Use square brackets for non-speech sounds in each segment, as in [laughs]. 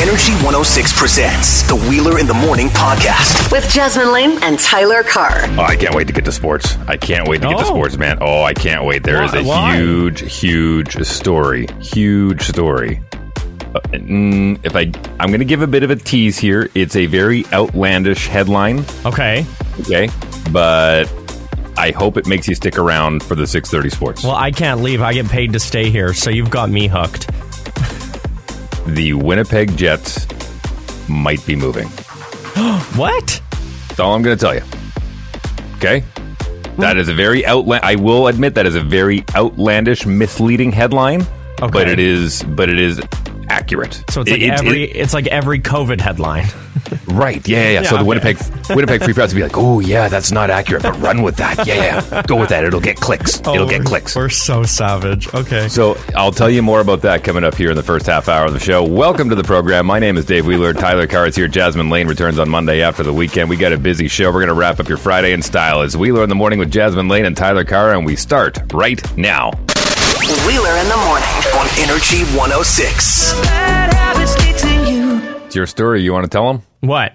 Energy 106 presents the Wheeler in the Morning podcast. with Jasmine Lane and Tyler Carr. Oh, I can't wait to get to sports. I can't wait to get to Oh. sports, man. Oh, I can't wait. There is Why- a why? huge, huge story. Huge story. Uh, mm, if I, I'm going to give a bit of a tease here. It's a very outlandish headline. Okay. Okay, but I hope it makes you stick around for the 6:30 sports. Well, I can't leave. I get paid to stay here, so you've got me hooked. [laughs] the Winnipeg Jets might be moving. [gasps] What? That's all I'm going to tell you. Okay. That is a very outland. I will admit that is a very outlandish, misleading headline. Okay. But it is, but it is accurate. So it's like It- every it- it's like every COVID headline. Right. Yeah, yeah. yeah. so Yeah, the okay. Winnipeg Winnipeg Free Press would be like, oh yeah, that's not accurate, but run with that. Yeah, yeah. Go with that. It'll get clicks. It'll get oh, clicks. We're so savage. Okay. So I'll tell you more about that coming up here in the first half hour of the show. Welcome to the program. My name is Dave Wheeler. Tyler Carr is here. Jasmine Lane returns on Monday after the weekend. We got a busy show. We're going to wrap up your Friday in style. It's Wheeler in the morning with Jasmine Lane and Tyler Carr, and we start right now. Wheeler in the morning. On Energy 106. It's your story. You want to tell them what?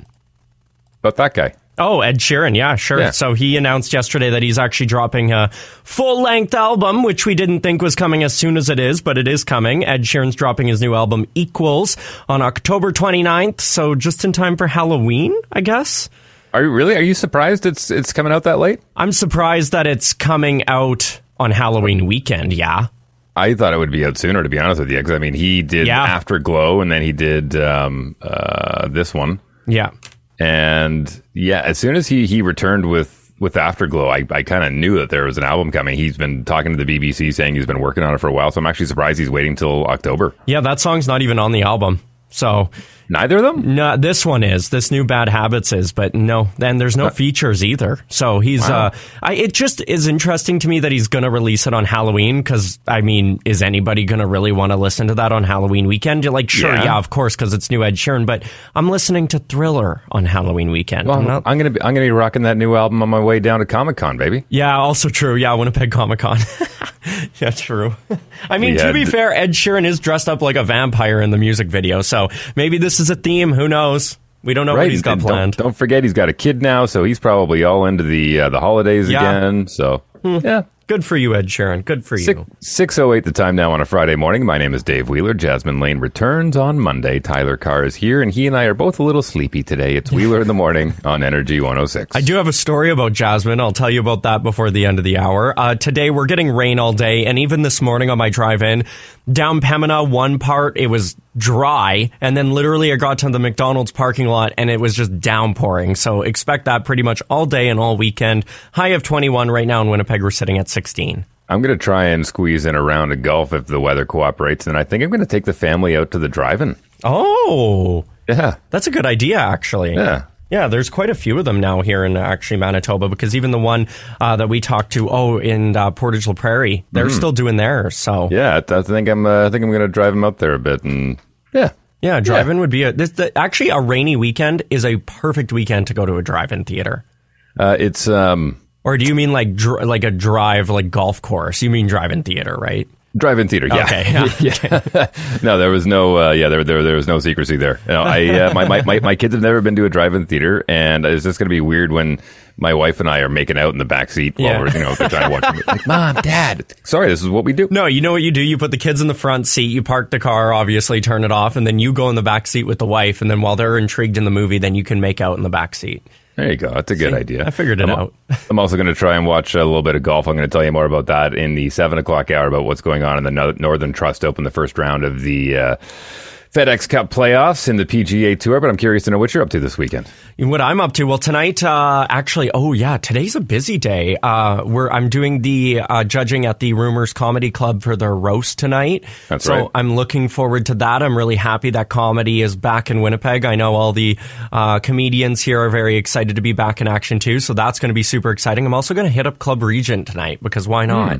about that guy? Oh, Ed Sheeran. Yeah, sure. Yeah. So he announced yesterday that he's actually dropping a full length album, which we didn't think was coming as soon as it is, but it is coming. Ed Sheeran's dropping his new album Equals on October 29th. So just in time for Halloween, I guess. Are you really? Are you surprised it's it's coming out that late? I'm surprised that it's coming out on Halloween weekend. Yeah. I thought it would be out sooner, to be honest with you. Because I mean, he did Yeah. Afterglow, and then he did um, uh, this one. Yeah. And yeah, as soon as he he returned with with Afterglow, I, I kind of knew that there was an album coming. He's been talking to the BBC saying he's been working on it for a while. So I'm actually surprised he's waiting till October. Yeah, that song's not even on the album. So Neither of them. No, this one is. This new Bad Habits is, but no, then there's no features either. So he's, Wow. uh, I, it just is interesting to me that he's going to release it on Halloween because, I mean, is anybody going to really want to listen to that on Halloween weekend? You're like, sure, Yeah. yeah, of course, because it's new Ed Sheeran, but I'm listening to Thriller on Halloween weekend. Well, I'm not- I'm gonna be I'm gonna be rocking that new album on my way down to Comic Con, baby. yeah, also true. Yeah, Winnipeg Comic Con. [laughs] yeah, true. [laughs] I mean, We to had- be fair, Ed Sheeran is dressed up like a vampire in the music video, so maybe this is a theme. Who knows? We don't know what he's got and don't- planned. Don't, forget he's got a kid now, so he's probably all into the uh, the holidays Yeah. again. So yeah. Good for you, Ed Sheeran. Good for you. Six oh eight the time now on a Friday morning. My name is Dave Wheeler. Jasmine Lane returns on Monday. Tyler Carr is here, and he and I are both a little sleepy today. It's Wheeler in the morning [laughs] on Energy one hundred six. I do have a story about Jasmine. I'll tell you about that before the end of the hour. Uh, today we're getting rain all day, and even this morning on my drive in, down Pembina, one part it was dry, and then literally I got to the McDonald's parking lot and it was just downpouring. So expect that pretty much all day and all weekend. High of 21 right now in Winnipeg. We're sitting at 16. I'm going to try and squeeze in a round of golf if the weather cooperates, and I think I'm going to take the family out to the drive-in. Oh, Yeah, that's a good idea, actually. yeah. Yeah, there's quite a few of them now here in uh, actually Manitoba because even the one uh, that we talked to, oh, in uh, Portage La Prairie, they're still doing theirs. So yeah, Yeah, I, think I'm. Uh, I think I'm going to drive them out there a bit, and yeah, yeah, drive-in would be a this, the, actually a rainy weekend is a perfect weekend to go to a drive-in theater. uh, it's um, Or do you mean like dr- like a drive like golf course? You mean drive-in theater, right? drive-in theater. Yeah, Okay, [laughs] yeah. yeah. [laughs] no, there was no. Uh, yeah, there, there there was no secrecy there. No, I uh, my, my my my kids have never been to a drive-in theater, and it's just going to be weird when my wife and I are making out in the back seat while Yeah. we're you know they're trying to watch. Like, Mom, Dad, sorry, this is what we do. No, you know what you do? You put the kids in the front seat, you park the car, obviously turn it off, and then you go in the back seat with the wife, and then while they're intrigued in the movie, then you can make out in the back seat. There you go. That's a good idea. I figured it I'm, out. [laughs] I'm also going to try and watch a little bit of golf. I'm going to tell you more about that in the seven o'clock hour about what's going on in the no- Northern Trust Open, the first round of the uh, FedEx Cup playoffs in the PGA Tour. But I'm curious to know what you're up to this weekend. What I'm up to? Well, tonight, uh, actually, oh yeah, today's a busy day. Uh, where I'm doing the uh, judging at the Rumors Comedy Club for their roast tonight. That's so right. I'm looking forward to that. I'm really happy that comedy is back in Winnipeg. I know all the uh, comedians here are very excited to be back in action too. So that's going to be super exciting. I'm also going to hit up Club Regent tonight because why not? Uh,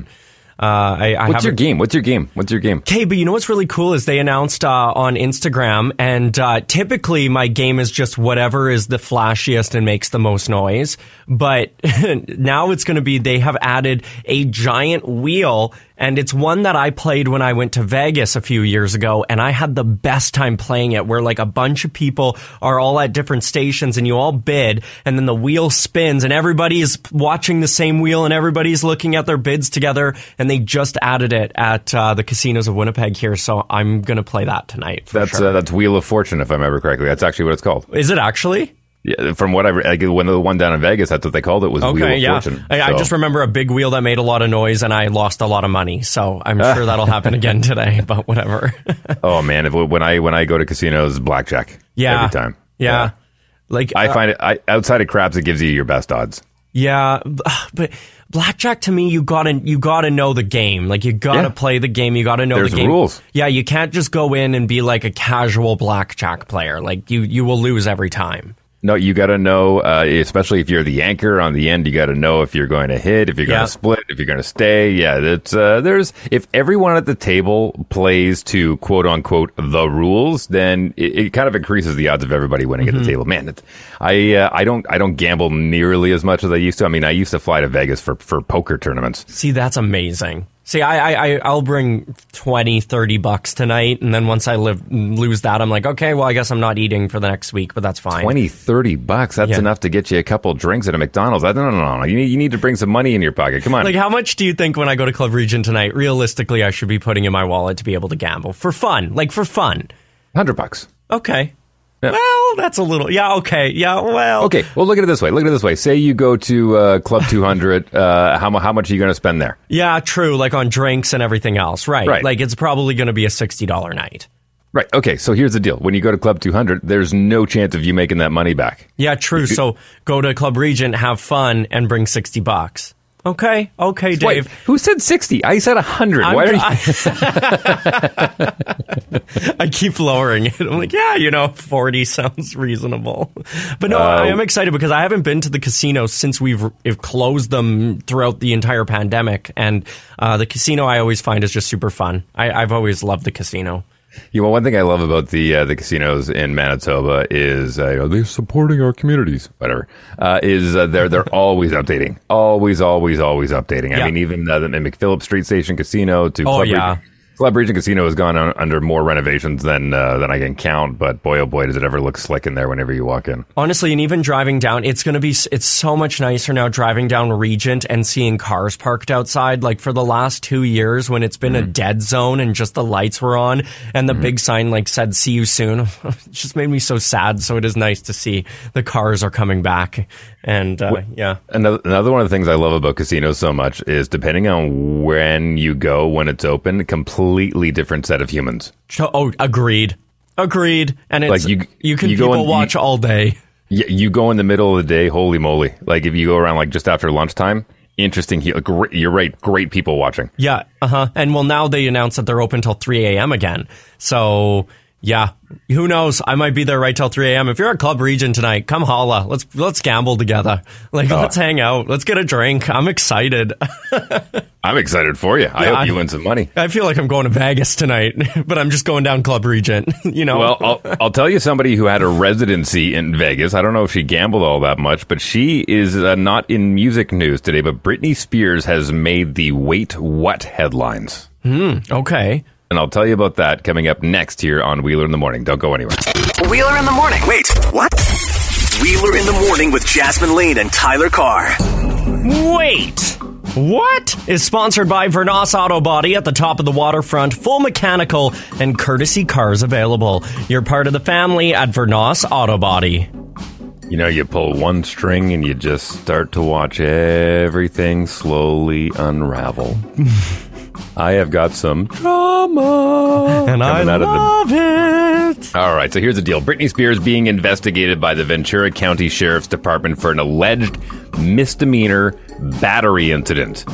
I, I What's your game? What's your game? What's your game? Okay, but you know what's really cool is they announced uh, on Instagram, and uh, typically my game is just whatever is the flashiest and makes the most noise. But [laughs] now it's going to be they have added a giant wheel, and it's one that I played when I went to Vegas a few years ago, and I had the best time playing it. Where like a bunch of people are all at different stations, and you all bid, and then the wheel spins, and everybody is watching the same wheel, and everybody's looking at their bids together. And they just added it at uh, the casinos of Winnipeg here, so I'm gonna play that tonight. For That's sure. uh, that's Wheel of Fortune, if I remember correctly. That's actually what it's called. is it actually? Yeah, from what I like, when the one down in Vegas, that's what they called it was Wheel Okay, of yeah. Fortune. I, I just remember a big wheel that made a lot of noise, and I lost a lot of money. So I'm sure [laughs] that'll happen again today. But whatever. [laughs] oh man, if, when I when I go to casinos, blackjack. yeah. every time. Yeah. Like I uh, find it I, outside of craps, it gives you your best odds. Yeah, but blackjack to me, you gotta you gotta know the game. Like you gotta Yeah. play the game. You gotta know There's the game. rules. Yeah, you can't just go in and be like a casual blackjack player. Like you you will lose every time. No, you got to know, uh, especially if you're the anchor on the end. You got to know if you're going to hit, if you're going to split, if you're going to stay. Yeah, it's uh, there's if everyone at the table plays to quote unquote the rules, then it, it kind of increases the odds of everybody winning Mm-hmm. at the table. Man, it's, I uh, I don't I don't gamble nearly as much as I used to. I mean, I used to fly to Vegas for for poker tournaments. See, that's amazing. See, I, I, I'll bring 20, 30 bucks tonight, and then once I live lose that, I'm like, okay, well, I guess I'm not eating for the next week, but that's fine. 20, 30 bucks. That's Yeah. enough to get you a couple drinks at a McDonald's. I, no, no, no, no. You need, you need to bring some money in your pocket. Come on. Like, how much do you think when I go to Club Regent tonight, realistically, I should be putting in my wallet to be able to gamble for fun? Like for fun. 100 bucks. Okay. Yeah. Well, that's a little. Yeah. Okay. Yeah. Well. Okay, well, look at it this way. Look at it this way. Say you go to uh, Club [laughs] 200. uh, how, how much are you going to spend there? Yeah. True. Like on drinks and everything else. Right. Right. Like it's probably going to be a sixty dollar night. Right. Okay, so here's the deal. When you go to Club 200, there's no chance of you making that money back. Yeah. True. So go to Club Regent, have fun, and bring sixty bucks. Okay. Okay, Wait, Dave. who said 60? I said 100. I'm- Why are you? I, [laughs] [laughs] I keep lowering it. I'm like, yeah, you know, 40 sounds reasonable. But no, I am excited because I haven't been to the casino since we've, we've closed them throughout the entire pandemic. And uh, the casino I always find is just super fun. I, I've always loved the casino. You know, one thing I love about the uh, the casinos in Manitoba is uh, you know, they're supporting our communities. Whatever uh, is uh, they're they're [laughs] always updating, always, always, always updating. I Yeah. mean, even uh, the McPhillips Street Station Casino to Oh, Club yeah. Regent, Club Regent Casino has gone on, under more renovations than uh, than I can count. But boy, oh boy, does it ever look slick in there whenever you walk in. Honestly, and even driving down, it's going to be, it's so much nicer now driving down Regent and seeing cars parked outside. Like for the last two years when it's been Mm-hmm. a dead zone and just the lights were on and the big sign like said, see you soon. [laughs] it just made me so sad. So it is nice to see the cars are coming back. And uh, yeah. Another, another one of the things I love about casinos so much is depending on when you go, when it's open, completely different set of humans. Oh, agreed. Agreed. And it's, Like, you- you, can you people and- watch you- all day. Yeah, you go in the middle of the day, holy moly! Like if you go around like just after lunchtime, interesting. Great, you're right, great people watching. Yeah, uh huh. And well, now they announced that they're open till 3 a.m. again. So yeah, who knows? I might be there right till 3 a.m. If you're at Club Regent tonight, come holla. Let's let's gamble together. [laughs] Like Oh. let's hang out. Let's get a drink. I'm excited. [laughs] I'm excited for you. I Yeah, hope I- you win some money. I feel like I'm going to Vegas tonight, [laughs] but I'm just going down Club Regent. You know. Well, I'll, I'll tell you somebody who had a residency in Vegas. I don't know if she gambled all that much, but she is uh, not in music news today. But Britney Spears has made the Wait What headlines. Hmm. Okay. And I'll tell you about that coming up next here on Wheeler in the Morning. Don't go anywhere. Wheeler in the morning. Wait, what? Wheeler in the morning with Jasmine Lane and Tyler Carr. Wait! What? Is sponsored by Vernos Auto Body at the top of the waterfront, full mechanical and courtesy cars available. You're part of the family at Vernos Auto Body. You know, you pull one string and you just start to watch everything slowly unravel. [laughs] I have got some drama. [laughs] And I coming out of the- love it. All right, so here's the deal. Britney Spears being investigated by the Ventura County Sheriff's Department for an alleged misdemeanor battery incident.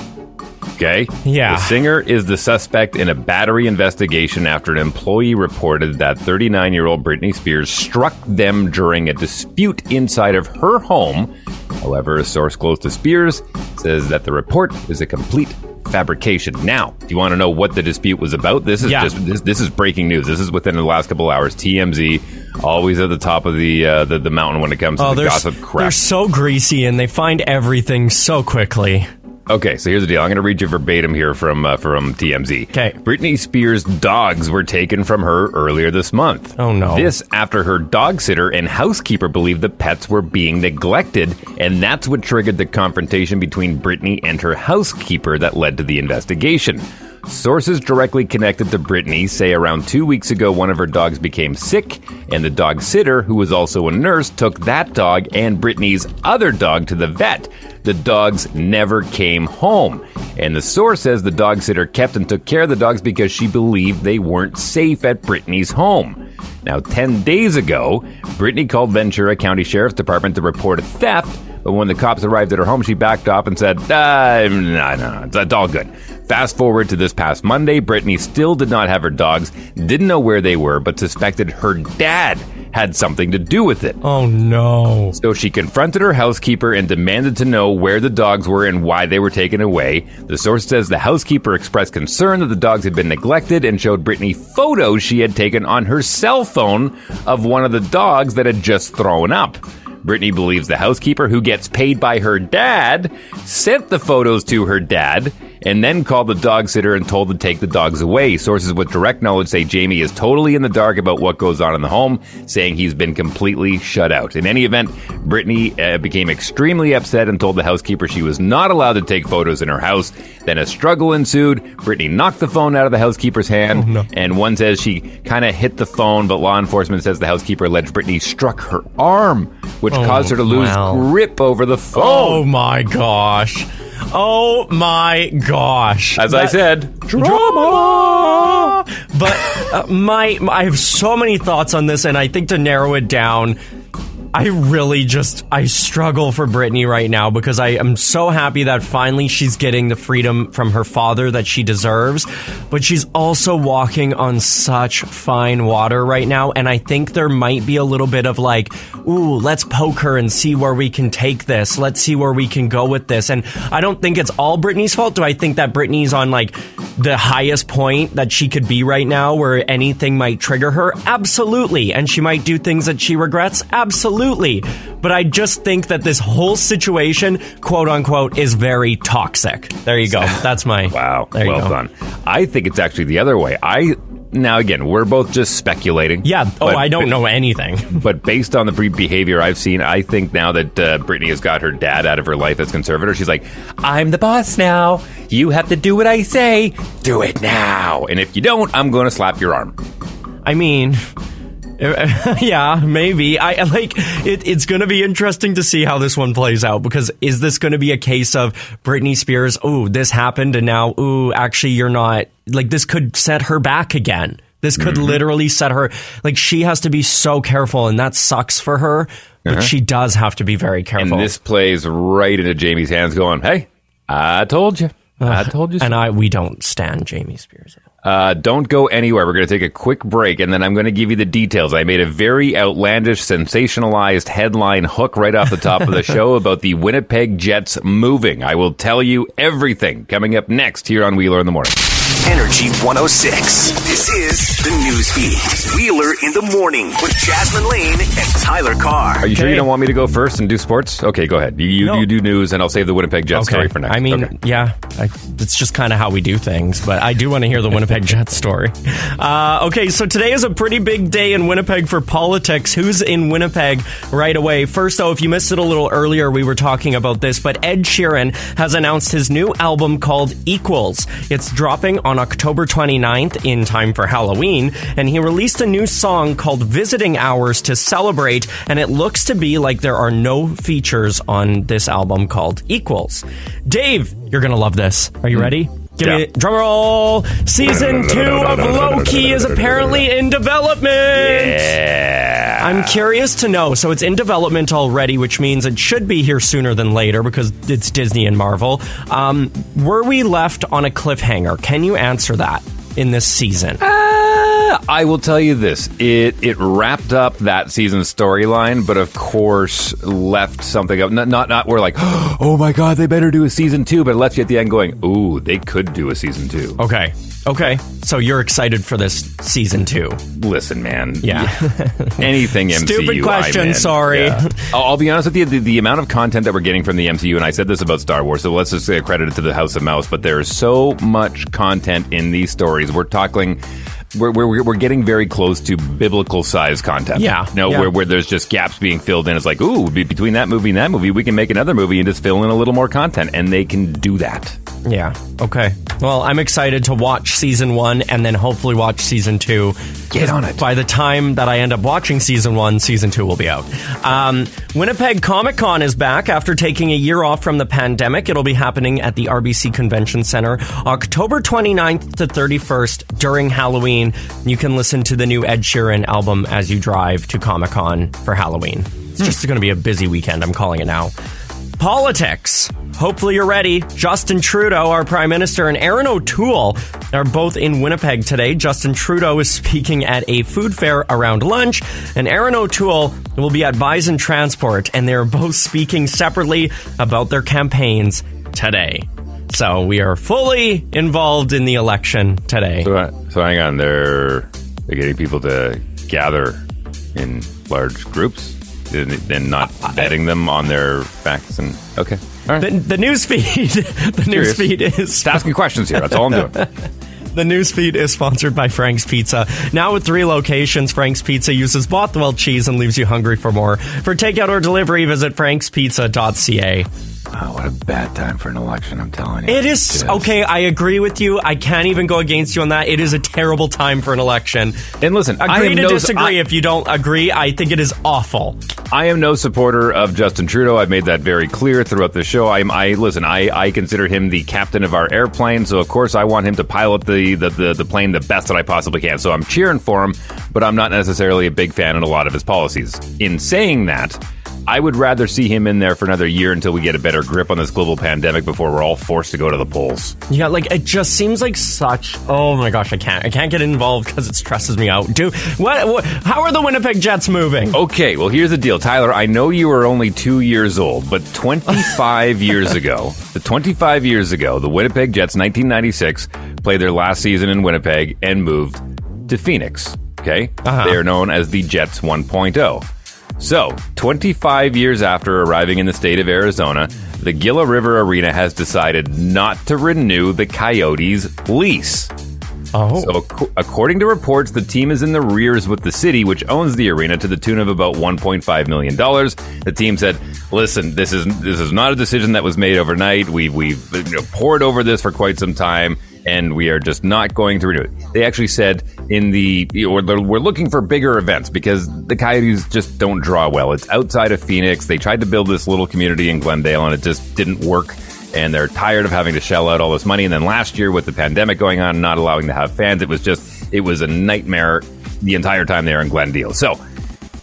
Okay? Yeah. The singer is the suspect in a battery investigation after an employee reported that 39 year old Britney Spears struck them during a dispute inside of her home. However, a source close to Spears says that the report is a complete fabrication. Now, do you want to know what the dispute was about? This is Yeah. just this, this is breaking news. This is within the last couple hours. TMZ always at the top of the uh, the, the mountain when it comes to Oh, the they're, they're so greasy and they find everything so quickly. Okay, so here's the deal. I'm going to read you verbatim here from uh, from TMZ. Okay. Britney Spears' dogs were taken from her earlier this month. Oh, no. This after her dog sitter and housekeeper believed the pets were being neglected, and that's what triggered the confrontation between Britney and her housekeeper that led to the investigation. Sources directly connected to Britney say around two weeks ago, one of her dogs became sick, and the dog sitter, who was also a nurse, took that dog and Britney's other dog to the vet. The dogs never came home. And the source says the dog sitter kept and took care of the dogs because she believed they weren't safe at Britney's home. Now, 10 days ago, Britney called Ventura County Sheriff's Department to report a theft, but when the cops arrived at her home, she backed off and said, uh, no, no, it's all good. Fast forward to this past Monday, Britney still did not have her dogs, didn't know where they were, but suspected her dad had something to do with it. Oh no. So she confronted her housekeeper and demanded to know where the dogs were and why they were taken away. The source says the housekeeper expressed concern that the dogs had been neglected and showed Britney photos she had taken on her cell phone of one of the dogs that had just thrown up. Britney believes the housekeeper, who gets paid by her dad, sent the photos to her dad and then called the dog sitter and told to take the dogs away. Sources with direct knowledge say Jamie is totally in the dark about what goes on in the home, saying he's been completely shut out. In any event, Britney uh, became extremely upset and told the housekeeper she was not allowed to take photos in her house. Then a struggle ensued. Britney knocked the phone out of the housekeeper's hand, Oh, no. and one says she kind of hit the phone, but law enforcement says the housekeeper alleged Britney struck her arm, which Oh, caused her to lose wow. grip over the phone. Oh my gosh. Oh my gosh. As I That- said, drama. But uh, my, my I have so many thoughts on this, and I think to narrow it down, I really just I struggle for Britney right now because I am so happy that finally she's getting the freedom from her father that she deserves, but she's also walking on such fine water right now, and I think there might be a little bit of like, ooh, let's poke her and see where we can take this. Let's see where we can go with this. And I don't think it's all Britney's fault. Do I think that Britney's on like the highest point that she could be right now where anything might trigger her? Absolutely. And she might do things that she regrets? Absolutely. But I just think that this whole situation, quote unquote, is very toxic. There you go. [laughs] That's my. Wow. Well go. done. I think it's actually the other way. I now again, we're both just speculating. Yeah. Oh, But- I don't know anything. [laughs] But based on the behavior I've seen, I think now that uh, Britney has got her dad out of her life as conservator, she's like, "I'm the boss now. You have to do what I say. Do it now. And if you don't, I'm going to slap your arm." I mean, [laughs] yeah, maybe. I like it, it's going to be interesting to see how this one plays out because is this going to be a case of Britney Spears? Oh, this happened, and now, ooh, actually, you're not. Like this could set her back again. This could mm-hmm. literally set her. Like she has to be so careful, and that sucks for her. But uh-huh. she does have to be very careful. And this plays right into Jamie's hands, going, "Hey, I told you. I told you." so." and I we don't stand Jamie Spears. Uh, don't go anywhere. We're going to take a quick break, and then I'm going to give you the details. I made a very outlandish, sensationalized headline hook right off the top of the [laughs] show about the Winnipeg Jets moving. I will tell you everything coming up next here on Wheeler in the Morning. Energy 106. This is the news feed. Wheeler in the morning with Jasmine Lane and Tyler Carr. Are you sure you don't want me to go first and do sports? Okay, go ahead. You, you, No. you do news, and I'll save the Winnipeg Jets story for next. I mean, Okay. yeah, I, it's just kind of how we do things, but I do want to hear the Winnipeg [laughs] Jets story. Uh, okay, so today is a pretty big day in Winnipeg for politics. Who's in Winnipeg right away? First, though, if you missed it a little earlier, we were talking about this, but Ed Sheeran has announced his new album called Equals. It's dropping on October 29th in time for Halloween, and he released a new song called Visiting Hours to celebrate, and it looks to be like there are no features on this album called Equals. Dave, you're gonna love this. Are you ready? Give Yeah. me drum roll. Season [laughs] two of Loki is apparently in development. Yeah. I'm curious to know. So it's in development already, which means it should be here sooner than later because it's Disney and Marvel. Um, were we left on a cliffhanger? Can you answer that in this season? Uh, I will tell you this: it it wrapped up that season's storyline, but of course left something up. Not not not. We're like, [gasps] oh my god, they better do a season two, but it left you at the end going, ooh, they could do a season two. Okay. Okay. So you're excited for this season two? Listen, man. Yeah. [laughs] Anything MCU. Stupid I'm question, in. sorry. Yeah. I'll, I'll be honest with you. The, the amount of content that we're getting from the MCU, and I said this about Star Wars, so let's just say credit it to the House of Mouse, but there is so much content in these stories. We're talking. We're, we're, we're getting very close to biblical size content. Yeah, No, yeah. Where, where there's just gaps being filled in. It's like, ooh, between that movie and that movie, we can make another movie and just fill in a little more content. And they can do that. Yeah. Okay. Well, I'm excited to watch season one and then hopefully watch season two. Get on it. By the time that I end up watching season one, season two will be out. Um, Winnipeg Comic Con is back after taking a year off from the pandemic. It'll be happening at the RBC Convention Center October 29th to 31st during Halloween. You can listen to the new Ed Sheeran album as you drive to Comic Con for Halloween. It's hmm. just going to be a busy weekend. I'm calling it now. Politics. Hopefully you're ready. Justin Trudeau, our prime minister, and Erin O'Toole are both in Winnipeg today. Justin Trudeau is [laughs] speaking at a food fair around lunch, and Erin O'Toole will be at Bison Transport, and they're both speaking separately about their campaigns today. So we are fully involved in the election today. So, uh, so hang on. They're, they're getting people to gather in large groups and and not vetting them on their facts. And okay. All right. The, the news feed, [laughs] the Curious. news feed is Just asking questions here. That's all I'm doing. [laughs] The newsfeed is sponsored by Frank's Pizza. Now with three locations, Frank's Pizza uses Bothwell cheese and leaves you hungry for more. For takeout or delivery, visit frankspizza.ca. Wow, what a bad time for an election, I'm telling you. It is okay. I agree with you. I can't even go against you on that. It is a terrible time for an election. And listen, I Agree to no- disagree. I- if you don't agree, I think it is awful. I am no supporter of Justin Trudeau. I've made that very clear throughout the show. I'm, I listen. I, I consider him the captain of our airplane, so of course I want him to pilot the, the, the, the plane the best that I possibly can. So I'm cheering for him, but I'm not necessarily a big fan in a lot of his policies. In saying that, I would rather see him in there for another year until we get a better grip on this global pandemic before we're all forced to go to the polls. Yeah, like it just seems like such. Oh my gosh, I can't. I can't get involved because it stresses me out. Do what, what? How are the Winnipeg Jets moving? Okay, well, here's the deal. Tyler, I know you were only two years old, but 25 [laughs] years ago, the 25 years ago, the Winnipeg Jets, 1996, played their last season in Winnipeg and moved to Phoenix. Okay? Uh-huh. They are known as the Jets 1.0. So, 25 years after arriving in the state of Arizona, the Gila River Arena has decided not to renew the Coyotes' lease. Oh, So, ac- according to reports, the team is in the rears with the city, which owns the arena, to the tune of about 1.5 million dollars. The team said, "Listen, this is this is not a decision that was made overnight. We we've you know, poured over this for quite some time." And we are just not going to renew it. They actually said in the we're looking for bigger events because the Coyotes just don't draw well. It's outside of Phoenix. They tried to build this little community in Glendale, and it just didn't work and they're tired of having to shell out all this money. And then last year, with the pandemic going on, not allowing to have fans, it was just it was a nightmare the entire time they were in Glendale. So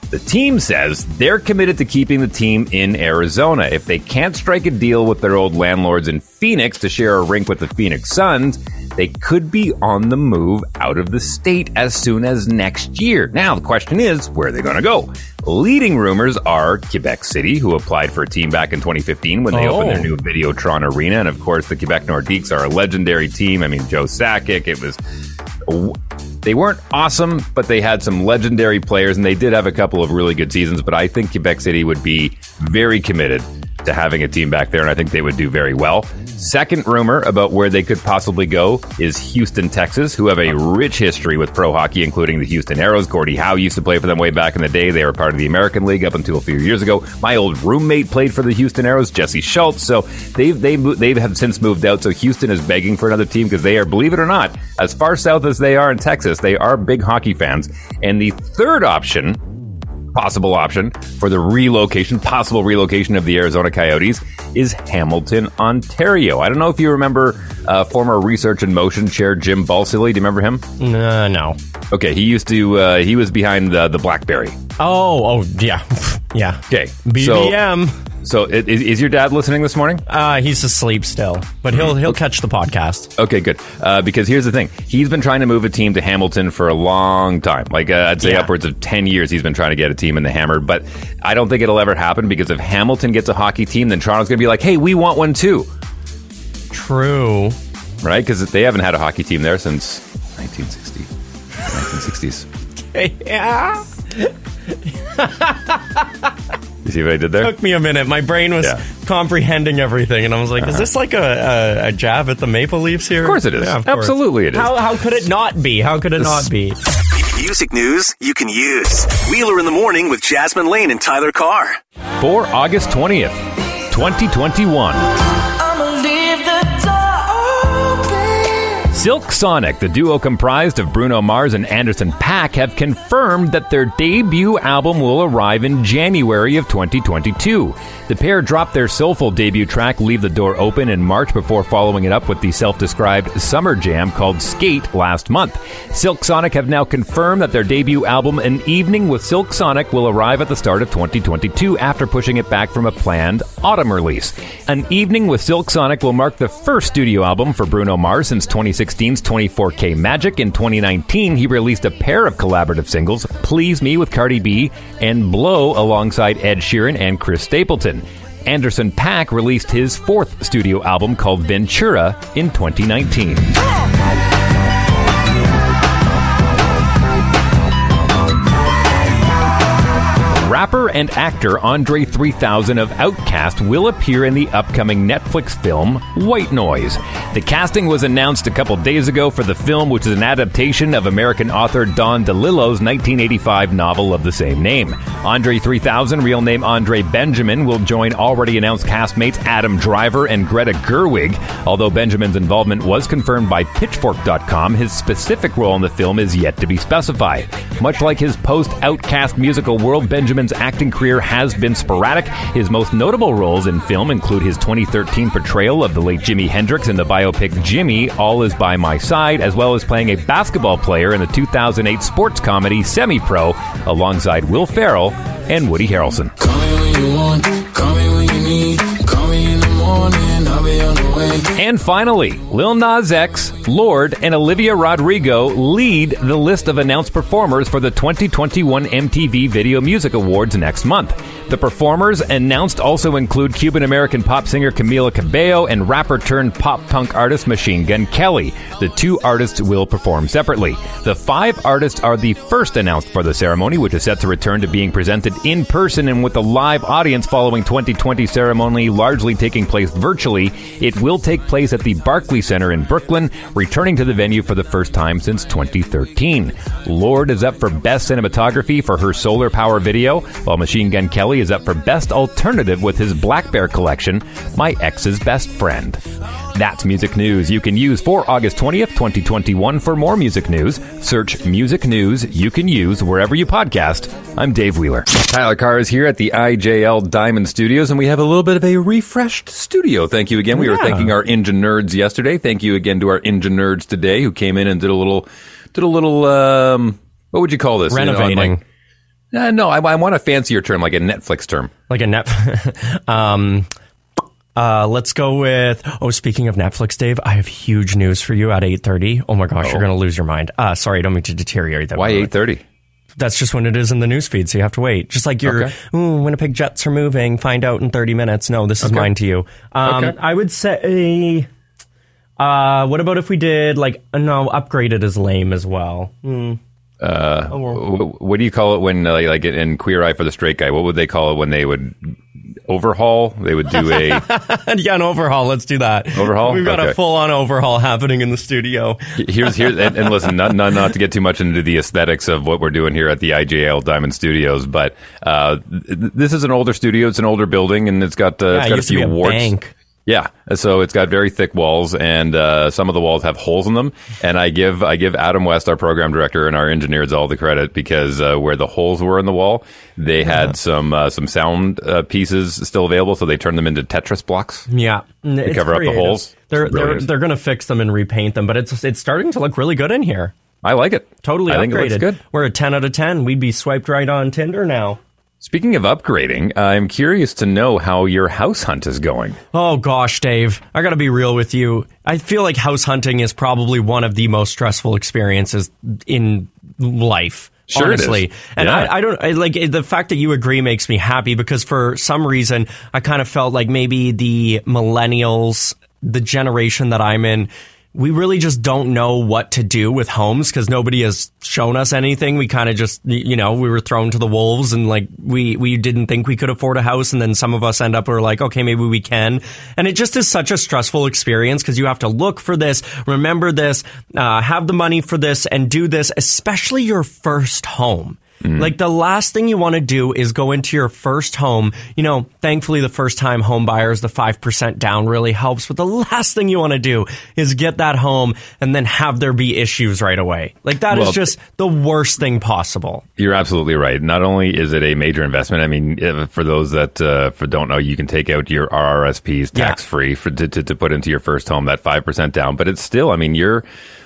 the team says they're committed to keeping the team in Arizona. If they can't strike a deal with their old landlords in Phoenix to share a rink with the Phoenix Suns, they could be on the move out of the state as soon as next year. Now, the question is, where are they going to go? Leading rumors are Quebec City, who applied for a team back in 2015 when they Oh. opened their oh. new Videotron Arena. And of course, the Quebec Nordiques are a legendary team. I mean, Joe Sakic, it was they weren't awesome, but they had some legendary players, and they did have a couple of really good seasons. But I think Quebec City would be very committed to having a team back there, and I think they would do very well. Second rumor about where they could possibly go is Houston, Texas, who have a rich history with pro hockey, including the Houston Aeros. Gordie Howe used to play for them way back in the day. They were part of the American League up until a few years ago. My old roommate played for the Houston Aeros, Jesse Schultz. So they've they they have since moved out. So Houston is begging for another team because they are, believe it or not, as far south as they are in Texas, they are big hockey fans. And the third option possible option for the relocation, possible relocation of the Arizona Coyotes is Hamilton, Ontario. I don't know if you remember uh, former Research in Motion chair Jim Balsillie. Do you remember him? uh, no. Okay, he used to. Uh, he was behind the, the BlackBerry. Oh, oh, yeah, [laughs] yeah. Okay, BBM. So i- is, is your dad listening this morning? Uh, he's asleep still, but he'll he'll catch the podcast. Okay, good. Uh, because here's the thing: he's been trying to move a team to Hamilton for a long time. Like uh, I'd say, Yeah. upwards of ten years. He's been trying to get a team in the Hammer, but I don't think it'll ever happen because if Hamilton gets a hockey team, then Toronto's going to be like, "Hey, we want one too," True. right? Because they haven't had a hockey team there since 1960, 1960s. [laughs] yeah. [laughs] You see what I did there? Took me a minute. My brain was Yeah. comprehending everything, and I was like, "Is uh-huh. this like a, a, a jab at the Maple Leafs here?" Of course it is. Yeah, course. Absolutely it is. How how could it not be? How could it not be? Music news you can use. Wheeler in the morning with Jasmine Lane and Tyler Carr. For August 20th, 2021. Silk Sonic, the duo comprised of Bruno Mars and Anderson Paak, have confirmed that their debut album will arrive in January of 2022. The pair dropped their soulful debut track Leave the Door Open in March before following it up with the self described summer jam called Skate last month. Silk Sonic have now confirmed that their debut album, An Evening with Silk Sonic, will arrive at the start of 2022 after pushing it back from a planned autumn release. An Evening with Silk Sonic will mark the first studio album for Bruno Mars since 2016's 24K Magic. In 2019, he released a pair of collaborative singles, Please Me with Cardi B and Blow alongside Ed Sheeran and Chris Stapleton. Anderson Paak released his fourth studio album called Ventura in 2019. Rapper and actor Andre 3000 of Outkast will appear in the upcoming Netflix film White Noise. The casting was announced a couple days ago for the film, which is an adaptation of American author Don DeLillo's 1985 novel of the same name. Andre 3000, real name Andre Benjamin, will join already announced castmates Adam Driver and Greta Gerwig. Although Benjamin's involvement was confirmed by Pitchfork.com, his specific role in the film is yet to be specified. Much like his post Outkast musical world, Benjamin's acting career has been sporadic. His most notable roles in film include his 2013 portrayal of the late Jimi Hendrix in the biopic Jimi, All Is By My Side, as well as playing a basketball player in the 2008 sports comedy Semi Pro alongside Will Ferrell and Woody Harrelson. And finally, Lil Nas X, Lorde, and Olivia Rodrigo lead the list of announced performers for the 2021 MTV Video Music Awards next month. The performers announced also include Cuban American pop singer Camila Cabello and rapper turned pop punk artist Machine Gun Kelly. The two artists will perform separately. The five artists are the first announced for the ceremony, which is set to return to being presented in person and with a live audience following 2020 ceremony largely taking place virtually. It will take place at the Barclays Center in Brooklyn, returning to the venue for the first time since 2013. Lorde is up for Best Cinematography for her solar power video, while Machine Gun Kelly is up for Best Alternative with his Black Bear collection, My Ex's Best Friend. That's music news you can use for August 20th, 2021. For more music news, search music news you can use wherever you podcast. I'm Dave Wheeler. Tyler Carr is here at the IJL Diamond Studios, and we have a little bit of a refreshed studio. Thank you again. We were thanking our engine nerds yesterday. Thank you again to our engine nerds today who came in and did a little, did a little, um, what would you call this? You know, Renovating. like- uh, no, I, I want a fancier term, like a Netflix term. like a net. [laughs] um, uh, let's go with. Oh, speaking of Netflix, Dave, I have huge news for you at eight thirty. Oh my gosh, you're gonna lose your mind. Uh, sorry, I don't mean to deteriorate that. Why eight thirty? That's just when it is in the news feed, so you have to wait. Just like your Okay. ooh, Winnipeg Jets are moving, find out in thirty minutes. No, this is Okay. mine to you. Um, Okay. I would say. Uh, what about if we did like no upgraded is lame as well. Hmm. Wh- What do you call it when, uh, like, in Queer Eye for the Straight Guy? What would they call it when they would overhaul? They would do a. [laughs] yeah, an overhaul. Let's do that. Overhaul? We've got Okay. a full on overhaul happening in the studio. here's here's and, and listen, not, not not to get too much into the aesthetics of what we're doing here at the IJL Diamond Studios, but uh, th- this is an older studio. It's an older building, and it's got uh, Yeah, it's it got a few warts. bank. Yeah, so it's got very thick walls, and uh, some of the walls have holes in them. And I give I give Adam West, our program director, and our engineers all the credit because uh, where the holes were in the wall, they had some uh, some sound uh, pieces still available, so they turned them into Tetris blocks. Yeah, to cover up the holes. They're they're they're going to fix them and repaint them, but it's it's starting to look really good in here. I like it. Totally I upgraded. think it looks good. We're a ten out of ten. We'd be swiped right on Tinder now. Speaking of upgrading, I'm curious to know how your house hunt is going. Oh gosh, Dave, I got to be real with you. I feel like house hunting is probably one of the most stressful experiences in life. Sure honestly, and Yeah. I, I don't I, like the fact that you agree makes me happy because for some reason I kind of felt like maybe the millennials, the generation that I'm in, we really just don't know what to do with homes because nobody has shown us anything. We kind of just, you know, we were thrown to the wolves and like we, we didn't think we could afford a house. And then some of us end up, we're like, okay, maybe we can. And it just is such a stressful experience because you have to look for this, remember this, uh, have the money for this and do this, especially your first home. Like the last thing you want to do is go into your first home. You know, thankfully the first time home buyers, the 5% down really helps. But the last thing you want to do is get that home and then have there be issues right away. Like that is Well- just the worst thing possible. You're absolutely right. Not only is it a major investment, I mean, uh, for those that uh, for don't know, you can take out your RRSPs tax free for to, to, to put into your first home that five percent down. But it's still, I mean, you're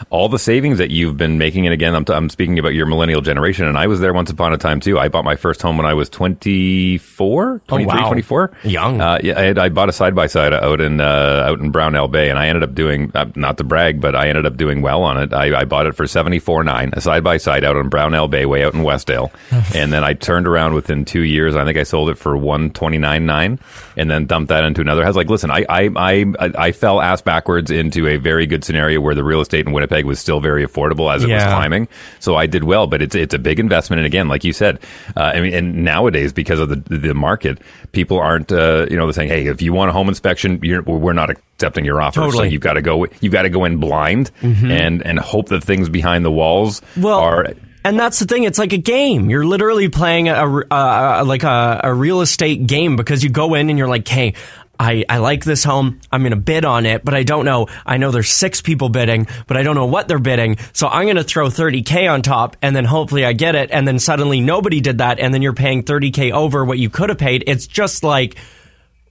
all the savings that you've been making. And again, I'm, t- I'm speaking about your millennial generation, and I was there once upon a time too. I bought my first home when I was 24, 23, wow. 24. Young. Uh, yeah, I, had, I bought a side by side out in uh, out in Brownell Bay, and I ended up doing uh, not to brag, but I ended up doing well on it. I, I bought it for seventy four nine, a side by side out in Brownell Bay, way out in Westdale, [laughs] and then I turned around within two years. I think I sold it for one twenty nine nine, and then dumped that into another house. Like, listen, I I, I I fell ass backwards into a very good scenario where the real estate in Winnipeg was still very affordable as it was climbing. So I did well, but it's it's a big investment, and again, like you said, uh, I mean, and nowadays because of the the market, people aren't uh, you know they're saying, hey, if you want a home inspection, you're, we're not accepting your offer. So you've got to go you've got to go in blind and and hope that things behind the walls Well, are. and that's the thing. It's like a game. You're literally playing a, a, a like a, a real estate game because you go in and you're like, hey. I, I like this home. I'm going to bid on it, but I don't know. I know there's six people bidding, but I don't know what they're bidding. So I'm going to throw 30K on top and then hopefully I get it. And then suddenly nobody did that. And then you're paying 30K over what you could have paid. It's just like,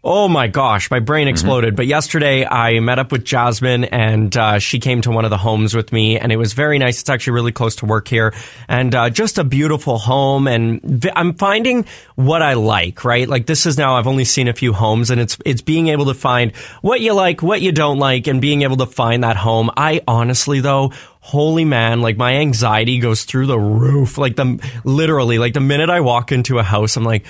Oh my gosh, my brain exploded. But yesterday I met up with Jasmine and uh, she came to one of the homes with me and it was very nice. It's actually really close to work here and uh, just a beautiful home. And I'm finding what I like, right? Like this is now, I've only seen a few homes and it's, it's being able to find what you like, what you don't like and being able to find that home. I honestly though, holy man, like my anxiety goes through the roof. Like the, literally, like the minute I walk into a house, I'm like,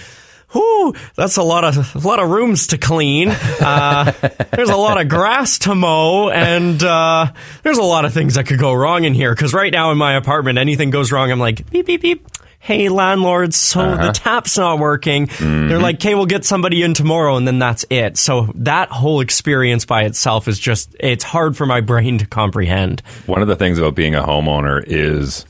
Whew, that's a lot of a lot of rooms to clean. Uh, [laughs] there's a lot of grass to mow, and uh, there's a lot of things that could go wrong in here. Because right now in my apartment, anything goes wrong, I'm like beep beep beep. Hey landlords, so the tap's not working. They're like, "Okay, we'll get somebody in tomorrow," and then that's it. So that whole experience by itself is just it's hard for my brain to comprehend. One of the things about being a homeowner is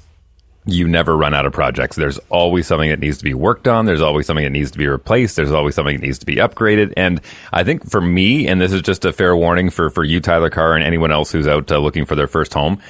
you never run out of projects. There's always something that needs to be worked on. There's always something that needs to be replaced. There's always something that needs to be upgraded. And I think for me, and this is just a fair warning for, for you, Tyler Carr, and anyone else who's out uh, looking for their first home,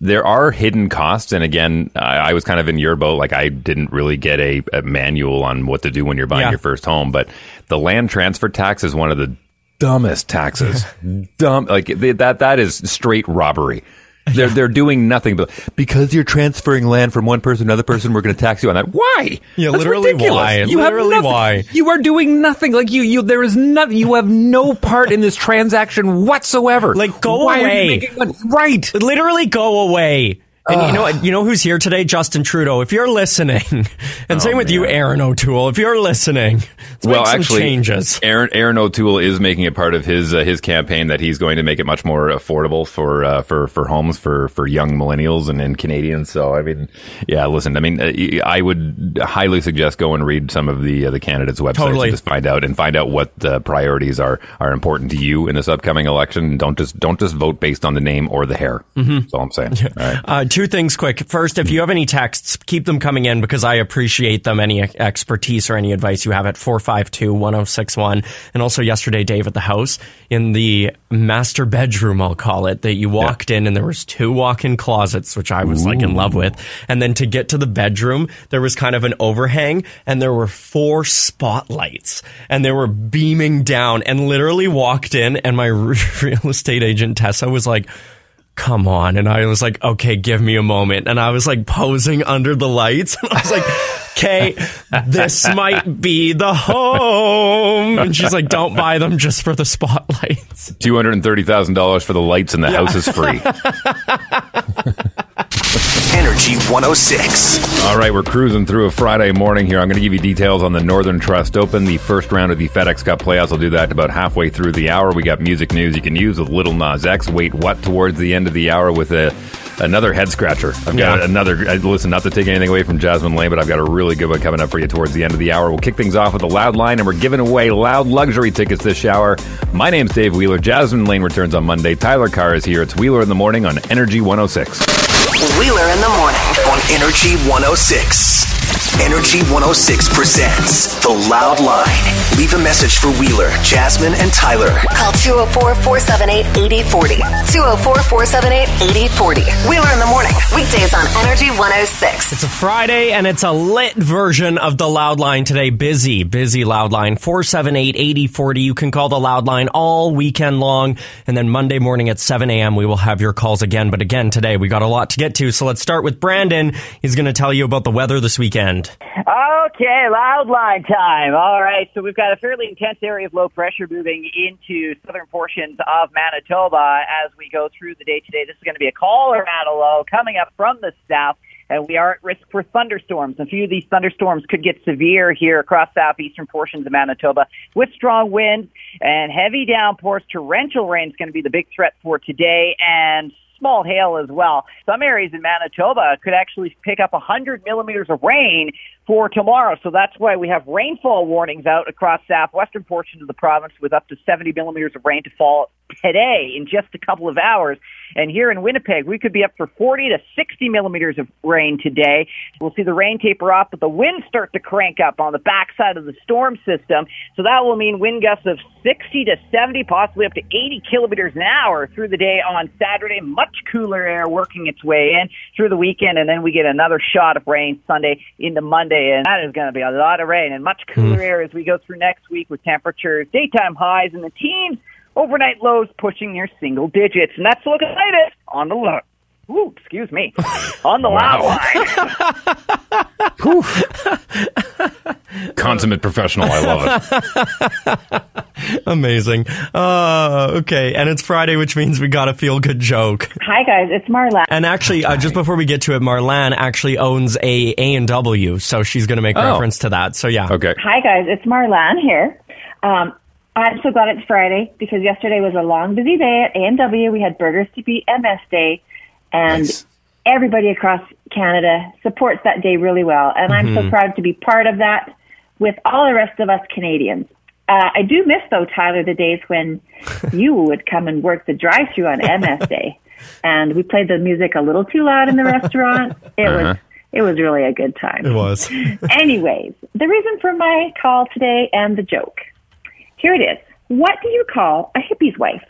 there are hidden costs. And again, I, I was kind of in your boat. Like I didn't really get a, a manual on what to do when you're buying Yeah. your first home, but the land transfer tax is one of the dumbest taxes. [laughs] Dumb, like that. That is straight robbery. [laughs] They're they're doing nothing but because you're transferring land from one person to another person. We're going to tax you on that. Why? Yeah, That's literally ridiculous. why? You have Literally nothing- why? You are doing nothing. Like you, you. There is nothing. You have no part in this transaction whatsoever. Like, go Why away. you making money? Right. literally go away. And you know what? You know who's here today? Justin Trudeau. If you're listening, [laughs] and same with you, man. Erin O'Toole. If you're listening, well, make some actually, changes. Erin Erin O'Toole is making it part of his uh, his campaign that he's going to make it much more affordable for uh, for for homes for for young millennials and, and Canadians. So I mean, yeah, listen, I mean, uh, I would highly suggest go and read some of the uh, the candidates' websites Totally. and just find out and find out what the priorities are are important to you in this upcoming election. Don't just don't just vote based on the name or the hair. That's all I'm saying. All right. Two things quick. First, if you have any texts, keep them coming in because I appreciate them. Any expertise or any advice you have at 452 1061. And also, yesterday, Dave, at the house, in the master bedroom, I'll call it, that you walked in and there was two walk in closets, which I was like in love with. And then to get to the bedroom, there was kind of an overhang and there were four spotlights and they were beaming down and literally walked in. And my [laughs] real estate agent, Tessa, was like, come on. And I was like, okay, give me a moment. And I was like posing under the lights. [laughs] And I was like, okay, this [laughs] might be the home. And she's like, don't buy them just for the spotlights. Two hundred and thirty thousand dollars for the lights, and the house is free. [laughs] Energy 106. All right, we're cruising through a Friday morning here. I'm going to give you details on the Northern Trust Open, the first round of the FedEx Cup playoffs. I'll do that about halfway through the hour. We got music news you can use with Lil Nas X. Wait, what? Towards the end of the hour with a another head scratcher. I've got Yeah. another. Listen, not to take anything away from Jasmine Lane, but I've got a really good one coming up for you towards the end of the hour. We'll kick things off with a loud line, and we're giving away loud luxury tickets this shower. My name's Dave Wheeler. Jasmine Lane returns on Monday. Tyler Carr is here. It's Wheeler in the morning on Energy 106. Wheeler in the morning. on Energy 106. Energy 106 presents The Loud Line. Leave a message for Wheeler, Jasmine, and Tyler. Call 204 478 8040. 204 478 8040. Wheeler in the morning. Weekdays on Energy 106. It's a Friday and it's a lit version of the loud line today. Busy, busy loud line. 478 8040. You can call the loud line all weekend long. And then Monday morning at 7 a.m., we will have your calls again. But again, today we got a lot to get to. So let's start with Brandon. He's going to tell you about the weather this weekend. Okay, loud line time. All right, so we've got a fairly intense area of low pressure moving into southern portions of Manitoba as we go through the day today. This is going to be a Colorado low coming up from the south. And we are at risk for thunderstorms. A few of these thunderstorms could get severe here across southeastern portions of Manitoba with strong winds and heavy downpours. Torrential rain is going to be the big threat for today and small hail as well. Some areas in Manitoba could actually pick up 100 millimeters of rain for tomorrow. So that's why we have rainfall warnings out across southwestern portions of the province with up to 70 millimeters of rain to fall today in just a couple of hours. And here in Winnipeg, we could be up for 40 to 60 millimeters of rain today. We'll see the rain taper off, but the winds start to crank up on the backside of the storm system. So that will mean wind gusts of 60 to 70, possibly up to 80 kilometers an hour through the day on Saturday. Much cooler air working its way in through the weekend, and then we get another shot of rain Sunday into Monday, and that is going to be a lot of rain and much hmm. cooler air as we go through next week with temperatures, daytime highs in the teens, overnight lows pushing near single digits, and that's the look at latest on the look. Ooh, excuse me. On the loud line. [laughs] Consummate professional. I love it. Amazing. Uh, okay. And it's Friday, which means we got a feel good joke. Hi guys, it's Marla. And actually, uh, just before we get to it, Marlane actually owns a A&W, so she's going to make Oh. reference to that. So yeah. Okay. Hi guys, it's Marlan here. Um, I'm so glad it's Friday because yesterday was a long, busy day at A&W. We had Burgers to Beat MS Day, and Nice. everybody across Canada supports that day really well. And I'm so proud to be part of that with all the rest of us Canadians. Uh, I do miss though, Tyler, the days when [laughs] you would come and work the drive-through on MS Day, and we played the music a little too loud in the restaurant. [laughs] It was it was really a good time. It was. [laughs] Anyways, the reason for my call today and the joke. Here it is. What do you call a hippie's wife?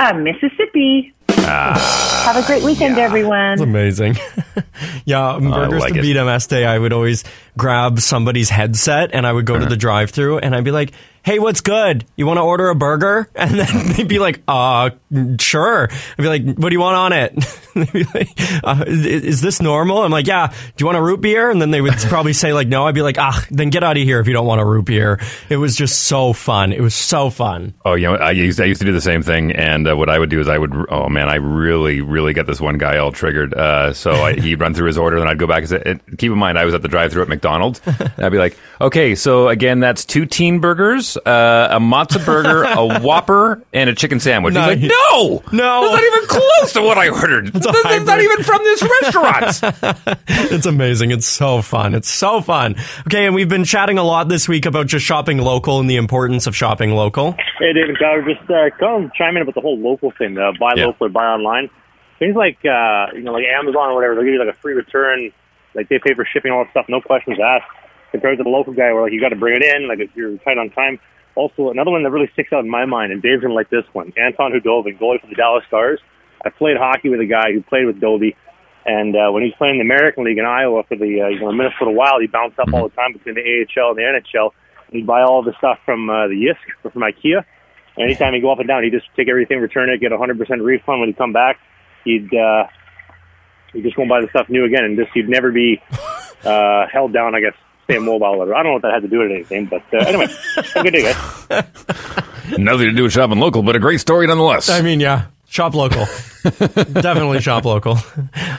A Mississippi. Have a great weekend, It's everyone. It's amazing. [laughs] yeah, burgers like to it. beat MS Day. I would always grab somebody's headset and I would go Uh-huh. to the drive-through and I'd be like, "Hey, what's good? You want to order a burger?" [laughs] And then they'd be like, "Uh, sure." I'd be like, "What do you want on it?" [laughs] they'd be like, uh, "Is is this normal?" I'm like, "Yeah." Do you want a root beer? And then they would [laughs] probably say like, "No." I'd be like, "Ah, then get out of here if you don't want a root beer." It was just so fun. It was so fun. Oh, you know, I used I used to do the same thing, and uh, what I would do is I would. Oh man, I really, really got this one guy all triggered. Uh, so I, he'd run through his order, and I'd go back and say, and keep in mind, I was at the drive-through at McDonald's. and I'd be like, okay, so again, that's two teen burgers, uh, a Mozza burger, a [laughs] Whopper, and a chicken sandwich. He's like, no, No. that's not even close to what I ordered. It's That's that's not even from this restaurant. [laughs] It's amazing. It's so fun. It's so fun. Okay, and we've been chatting a lot this week about just shopping local and the importance of shopping local. Hey, David Tyler, just uh, kind of chime in about the whole local thing, uh, buy Yeah. local or buy online. Things like, uh, you know, like Amazon or whatever, they'll give you like a free return, like they pay for shipping, all that stuff, no questions asked. Compared to the local guy where like you got to bring it in, like if you're tight on time. Also, another one that really sticks out in my mind, and Dave's gonna like this one. Anton Khudobin, goalie for the Dallas Stars. I played hockey with a guy who played with Dobie, and uh, when he was playing in the American League in Iowa for the uh, you know Minnesota Wild, he bounced up all the time between the AHL and the NHL. He'd buy all the stuff from uh, the Yisk or from IKEA And anytime he'd go up and down, he'd just take everything, return it, get a 100% refund. When he'd come back, he'd uh, he'd just go and buy the stuff new again, and just he'd never be [laughs] uh, held down. I guess stay mobile. Or I don't know what that had to do with anything, but uh, anyway, have a good day, guys. [laughs] Nothing to do with shopping local, but a great story nonetheless. I mean, yeah, shop local. [laughs] Definitely shop local. [laughs]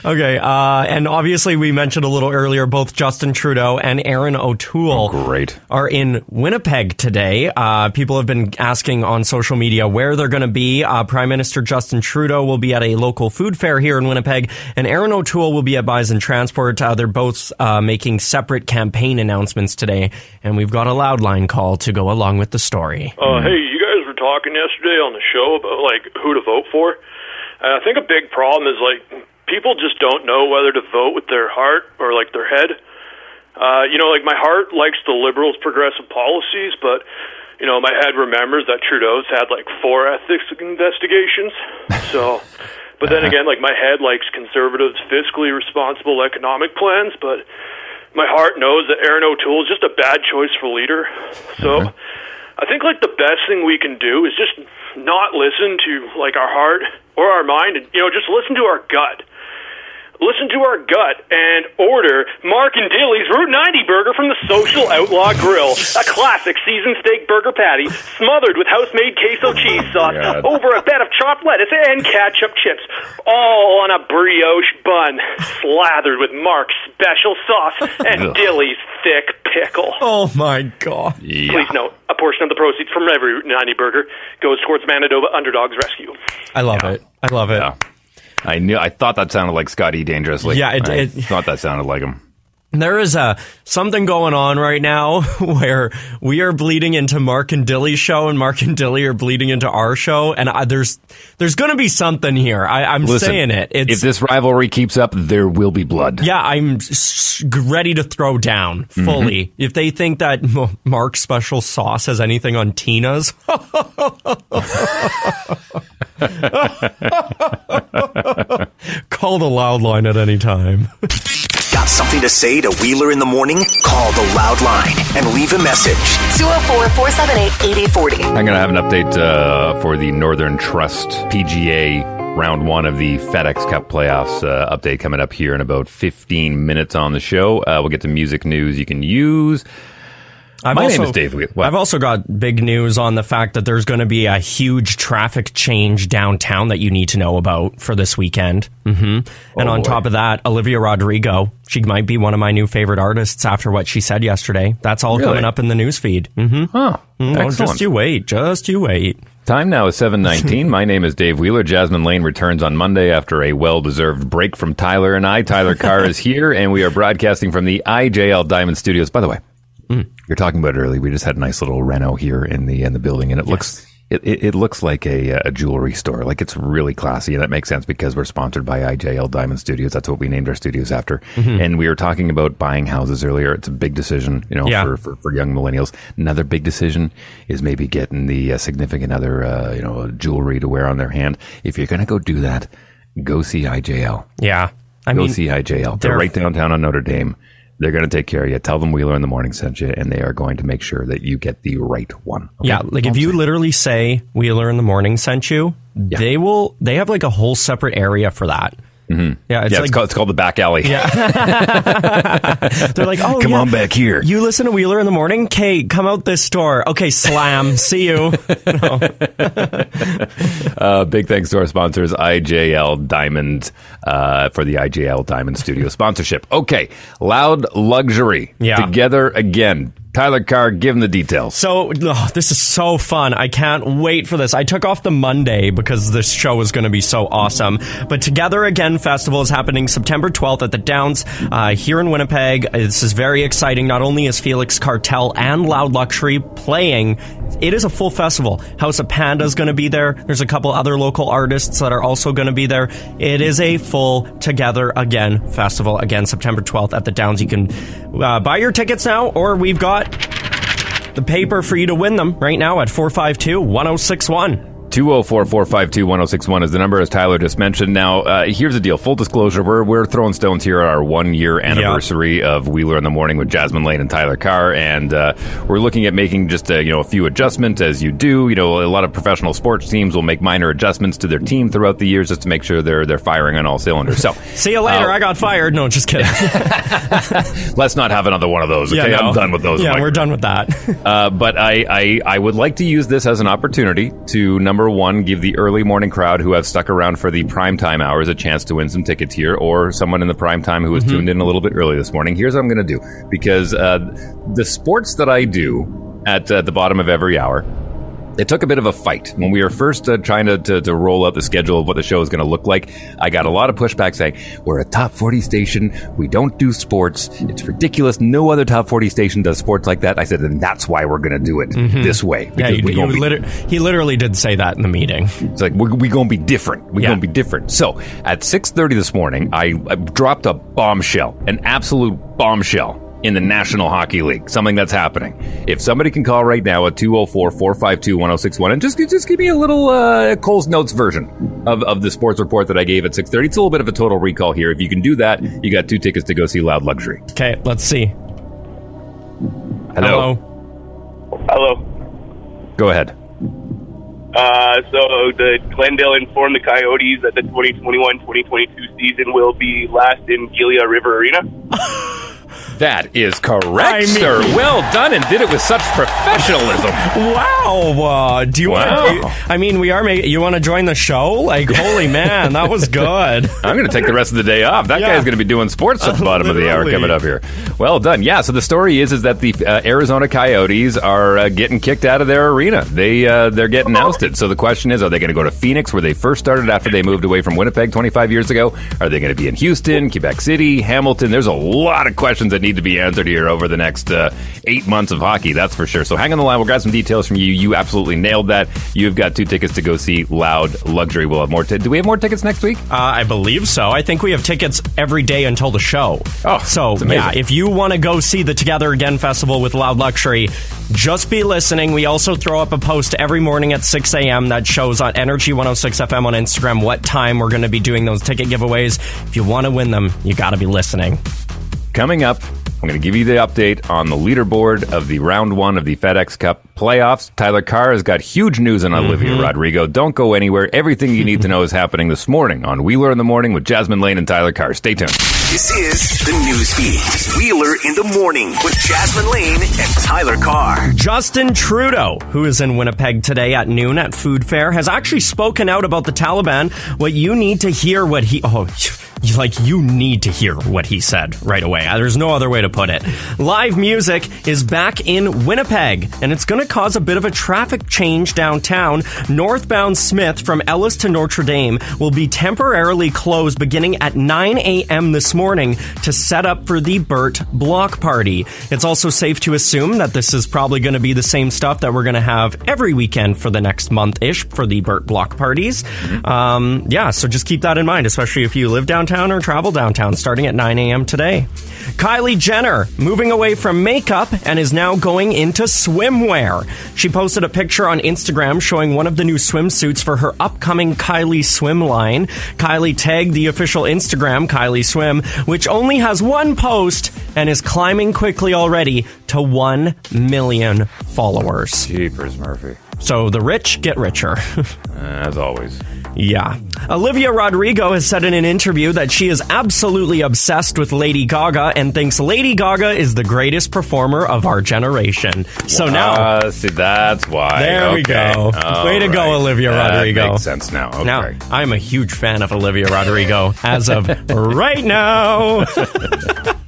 Okay, uh, and obviously we mentioned a little earlier both Justin Trudeau and Erin O'Toole great. are in Winnipeg today. Uh, people have been asking on social media where they're going to be. Uh, Prime Minister Justin Trudeau will be at a local food fair here in Winnipeg, and Erin O'Toole will be at Bison Transport. Uh, they're both uh, making separate campaign announcements today, and we've got a loud line call to go along with the story. Uh, hey, you guys were talking yesterday on the show about like who to vote for. And I think a big problem is like people just don't know whether to vote with their heart or like their head. Uh, you know, like my heart likes the liberals' progressive policies, but you know, my head remembers that Trudeau's had like four ethics investigations. [laughs] So, but then again, like my head likes conservatives' fiscally responsible economic plans, but my heart knows that Erin O'Toole is just a bad choice for leader. So, I think like the best thing we can do is just not listen to like our heart or our mind, and you know, just listen to our gut. Listen to our gut and order Mark and Dilly's Route 90 burger from the Social Outlaw Grill. A classic seasoned steak burger patty smothered with house-made queso cheese sauce God. over a bed of chopped lettuce and ketchup chips, all on a brioche bun slathered with Mark's special sauce and Dilly's thick pickle. Oh my god! Please note, a portion of the proceeds from every Route 90 burger goes towards Manitoba Underdogs Rescue. I love it. I love it. Yeah. I knew. I thought that sounded like Scotty Dangerously. Yeah, it- I it- thought that sounded like him. There is a something going on right now [laughs] where we are bleeding into Mark and Dilly's show, and Mark and Dilly are bleeding into our show, and I, there's there's going to be something here. I, I'm Listen, saying it. It's if this rivalry keeps up, there will be blood. yeah, I'm s- ready to throw down fully. Mm-hmm. If they think that M- Mark's special sauce has anything on Tina's, [laughs] [laughs] call the loud line at any time. Got something to say to Wheeler in the morning? Call the loud line and leave a message. 204 478 8040. I'm going to have an update uh, for the Northern Trust PGA round one of the FedEx Cup playoffs uh, update coming up here in about 15 minutes on the show. Uh, we'll get to music news you can use. I've My also, name is Dave What? I've also got big news on the fact that there's going to be a huge traffic change downtown that you need to know about for this weekend. hmm and Oh, on boy. top of that, Olivia Rodrigo, she might be one of my new favorite artists after what she said yesterday. That's all Really? coming up in the news feed. hmm Huh. Oh, Excellent. just you wait. Just you wait. Time now is 719. [laughs] My name is Dave Wheeler. Jasmine Lane returns on Monday after a well-deserved break from Tyler and I. Tyler Carr [laughs] is here, and we are broadcasting from the IJL Diamond Studios. By the way, you're talking about it early. We just had a nice little reno here in the in the building, and it looks it, it, it looks like a, a jewelry store. Like it's really classy, and that makes sense because we're sponsored by IJL Diamond Studios. That's what we named our studios after. And we were talking about buying houses earlier. It's a big decision, you know, Yeah. for, for for young millennials. Another big decision is maybe getting the uh, significant other, uh, you know, jewelry to wear on their hand. If you're going to go do that, go see IJL. Yeah. I Go mean, see IJL. They're they're- right downtown on Notre Dame. They're going to take care of you. Tell them Wheeler in the morning sent you, and they are going to make sure that you get the right one. Okay? yeah, like if you literally say Wheeler in the morning sent you, they will. They have like a whole separate area for that. Mm-hmm. Yeah, it's yeah, like it's, called, it's called the back alley. Yeah, [laughs] they're like, oh, Come yeah, on back here. You listen to Wheeler in the morning? Okay, come out this door. Okay, slam. See you. [laughs] Uh, big thanks to our sponsors, IJL Diamond, uh, for the IJL Diamond Studio sponsorship. Okay, loud luxury. Yeah. Together again. Tyler Carr, give him the details. So, ugh, this is so fun. I can't wait for this. I took off the Monday because this show is going to be so awesome. But Together Again Festival is happening September 12th at the Downs uh, here in Winnipeg. This is very exciting. Not only is Felix Cartal and Loud Luxury playing, it is a full festival. House of Panda is going to be there. There's a couple other local artists that are also going to be there. It is a full Together Again festival. Again, September 12th at the Downs. You can uh, buy your tickets now, or we've got the paper for you to win them right now at 452 1061. 204 452 1061 is the number, as Tyler just mentioned. Now, uh, here's the deal. Full disclosure, we're, we're throwing stones here at our one year anniversary of Wheeler in the Morning with Jasmine Lane and Tyler Carr. And uh, we're looking at making just a, you know, a few adjustments as you do. You know, a lot of professional sports teams will make minor adjustments to their team throughout the years just to make sure they're, they're firing on all cylinders. So, [laughs] See you later. Uh, I got fired. No, just kidding. [laughs] let's not have another one of those. Okay, Yeah, no. I'm done with those. Yeah, we're done with that. Uh, but I, I, I would like to use this as an opportunity to number one, give the early morning crowd who have stuck around for the prime time hours a chance to win some tickets here, or someone in the prime time who was tuned in a little bit early this morning. Here's what I'm going to do because uh, the sports that I do at uh, the bottom of every hour. It took a bit of a fight when we were first uh, trying to, to, to roll out the schedule of what the show is going to look like. I got a lot of pushback saying we're a top 40 station. We don't do sports. It's ridiculous. No other top 40 station does sports like that. I said, and that's why we're going to do it this way. Mm-hmm. yeah, you, we you be- liter- he literally did say that in the meeting. it's like we're, we going to be different. We're Yeah. going to be different. So at 6:30 this morning, I, I dropped a bombshell, an absolute bombshell in the National Hockey League. Something that's happening. If somebody can call right now at 204-452-1061 and just just give me a little uh, Cole's notes version of, of the sports report that I gave at 6:30. It's a little bit of a total recall here. If you can do that, you got two tickets to go see Loud Luxury. Okay, let's see. Hello. Hello. Go ahead. Uh, so the Glendale informed the Coyotes that the 2021-2022 season will be last in Gila River Arena. [laughs] That is correct, I mean- sir. Well done, and did it with such professionalism. Wow. Uh, do you Wow. want? I mean, we are making. You want to join the show? Like, holy [laughs] man, that was good. I'm going to take the rest of the day off. That Yeah. guy's going to be doing sports at the Uh, bottom of the hour coming up here. Well done. Yeah. So the story is is that the uh, Arizona Coyotes are uh, getting kicked out of their arena. They uh, they're getting ousted. So the question is, are they going to go to Phoenix, where they first started after they moved away from Winnipeg 25 years ago? Are they going to be in Houston, Quebec City, Hamilton? There's a lot of questions that need to be answered here over the next uh, eight months of hockey. That's for sure. So hang on the line. We'll grab some details from you. You absolutely nailed that. You've got two tickets to go see Loud Luxury. We'll have more. T- Do we have more tickets next week? Uh, I believe so. I think we have tickets every day until the show. Oh, so yeah, if you want to go see the Together Again festival with Loud Luxury, just be listening. We also throw up a post every morning at 6 a.m. that shows on Energy 106 FM on Instagram what time we're going to be doing those ticket giveaways. If you want to win them, you got to be listening. Coming up, I'm going to give you the update on the leaderboard of the round one of the FedEx Cup playoffs. Tyler Carr has got huge news on Olivia mm-hmm. Rodrigo. Don't go anywhere. Everything you need to know is happening this morning on Wheeler in the Morning with Jasmine Lane and Tyler Carr. Stay tuned. This is the news feed. Wheeler in the morning with Jasmine Lane and Tyler Carr. Justin Trudeau, who is in Winnipeg today at noon at Food Fair, has actually spoken out about the Taliban. What you need to hear what he oh you- like you need to hear what he said right away. Uh, There's no other way to put it. Live music is back in Winnipeg, and it's going to cause a bit of a traffic change downtown. Northbound Smith from Ellis to Notre Dame will be temporarily closed beginning at 9 a.m. this morning to set up for the Burt Block Party. It's also safe to assume that this is probably going to be the same stuff that we're going to have every weekend for the next month ish for the Burt Block parties. Um, yeah, so just keep that in mind, especially if you live downtown or travel downtown starting at 9 a.m. today. Kylie Jenner moving away from makeup and is now going into swimwear. She posted a picture on Instagram showing one of the new swimsuits for her upcoming Kylie Swim line. Kylie tagged the official Instagram, Kylie Swim, which only has one post and is climbing quickly already to 1 million followers. Jeepers, Murphy. So the rich get richer. [laughs] Uh, as always. Yeah. Olivia Rodrigo has said in an interview that she is absolutely obsessed with Lady Gaga and thinks Lady Gaga is the greatest performer of our generation. So now, Uh, see, that's why. there we go. All Way to go, right. Olivia That Rodrigo. Makes sense now. Okay. now I'm a huge fan of Olivia Rodrigo as of [laughs] right now. [laughs]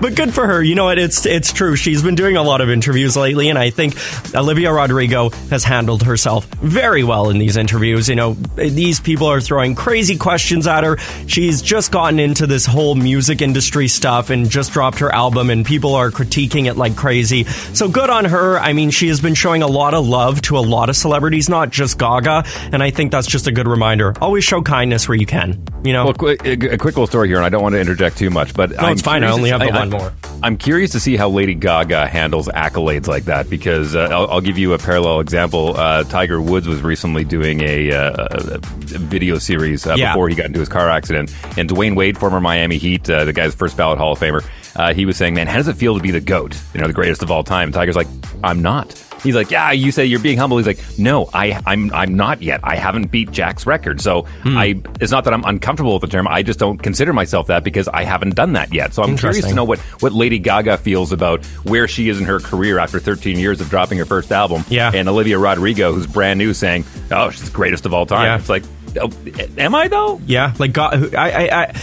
but good for her. You know what? It's it's true. She's been doing a lot of interviews lately, and I think Olivia Rodrigo has handled herself very well in these interviews. You know, these people are throwing crazy questions at her. She's just gotten into this whole music industry stuff and just dropped her album, and people are critiquing it like crazy. So good on her. I mean, she has been showing a lot of love to a lot of celebrities, not just Gaga, and I think that's just a good reminder. Always show kindness where you can. You know. Well, quick, a, quick little story here, and I don't want to interject too much, but No, it's fine. I only have the one more. I'm curious to see how Lady Gaga handles accolades like that because uh, I'll, I'll give you a parallel example. Uh, Tiger Woods was recently doing a, uh, a video series uh, Yeah. before he got into his car accident, and Dwyane Wade, former Miami Heat, uh, the guy's first ballot Hall of Famer, uh, he was saying, "Man, how does it feel to be the goat? You know, the greatest of all time?" And Tiger's like, "I'm not." He's like, "Yeah, you say you're being humble." He's like, "No, I, I'm, I'm not yet. I haven't beat Jack's record. So Hmm. I, it's not that I'm uncomfortable with the term. I just don't consider myself that because I haven't done that yet. So I'm curious to know what, what Lady Gaga feels about where she is in her career after 13 years of dropping her first album. Yeah. And Olivia Rodrigo, who's brand new, saying, "Oh, she's the greatest of all time." Yeah. It's like, oh, am I though? Yeah, like God, I, I, I.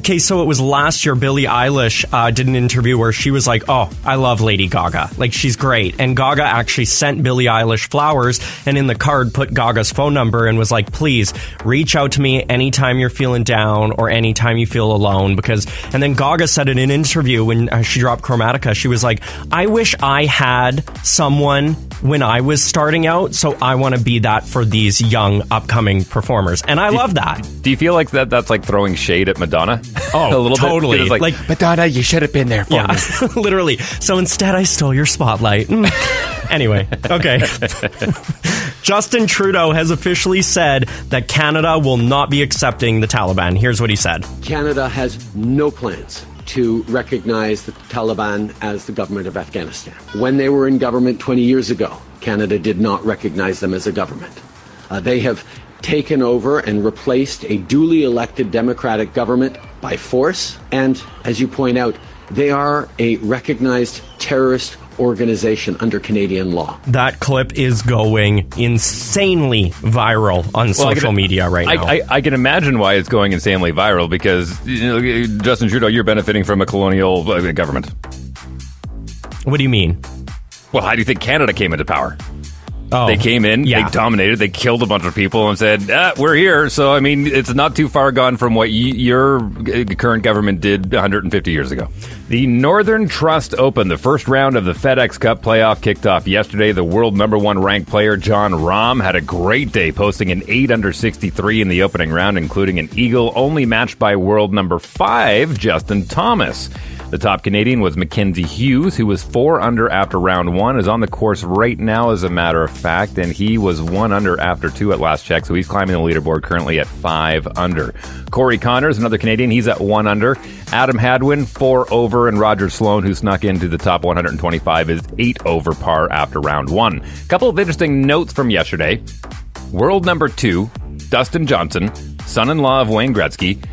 Okay, so it was last year. Billie Eilish uh, did an interview where she was like, "Oh, I love Lady Gaga. Like she's great." And Gaga actually sent Billie Eilish flowers, and in the card put Gaga's phone number and was like, "Please reach out to me anytime you're feeling down or anytime you feel alone." Because, and then Gaga said in an interview when uh, she dropped Chromatica, she was like, "I wish I had someone when I was starting out, so I want to be that for these young upcoming performers." And I love that. Do you feel like that? That's like throwing shade at Madonna. Oh, [laughs] a little totally. bit. 'Cause It's like, Like- Madonna, you should have been there for Yeah, me. [laughs] literally. So instead, I stole your spotlight. Mm. [laughs] anyway, okay. Justin Trudeau has officially said that Canada will not be accepting the Taliban. Here's what he said. Canada has no plans to recognize the Taliban as the government of Afghanistan. When they were in government 20 years ago, Canada did not recognize them as a government. Uh, they have taken over and replaced a duly elected democratic government by force, and as you point out, they are a recognized terrorist organization under Canadian law. That clip is going insanely viral on Well, social can- media right I, now. I, I can imagine why it's going insanely viral because you know, Justin Trudeau, you're benefiting from a colonial uh, government. what do you mean? Well, how do you think Canada came into power? Oh, They came in, yeah. they dominated, they killed a bunch of people, and said, ah, "We're here." So, I mean, it's not too far gone from what y- your uh, current government did 150 years ago. The Northern Trust Open, the first round of the FedEx Cup playoff, kicked off yesterday. The world number one ranked player Jon Rahm had a great day, posting an eight under 63 in the opening round, including an eagle, only matched by world number five Justin Thomas. The top Canadian was Mackenzie Hughes, who was four under after round one, is on the course right now, as a matter of fact, and he was one under after two at last check, so he's climbing the leaderboard currently at five under. Corey Conners, another Canadian, he's at one under. Adam Hadwin, four over, and Roger Sloan, who snuck into the top 125, is eight over par after round one. Couple of interesting notes from yesterday. World number two, Dustin Johnson, son in law of Wayne Gretzky.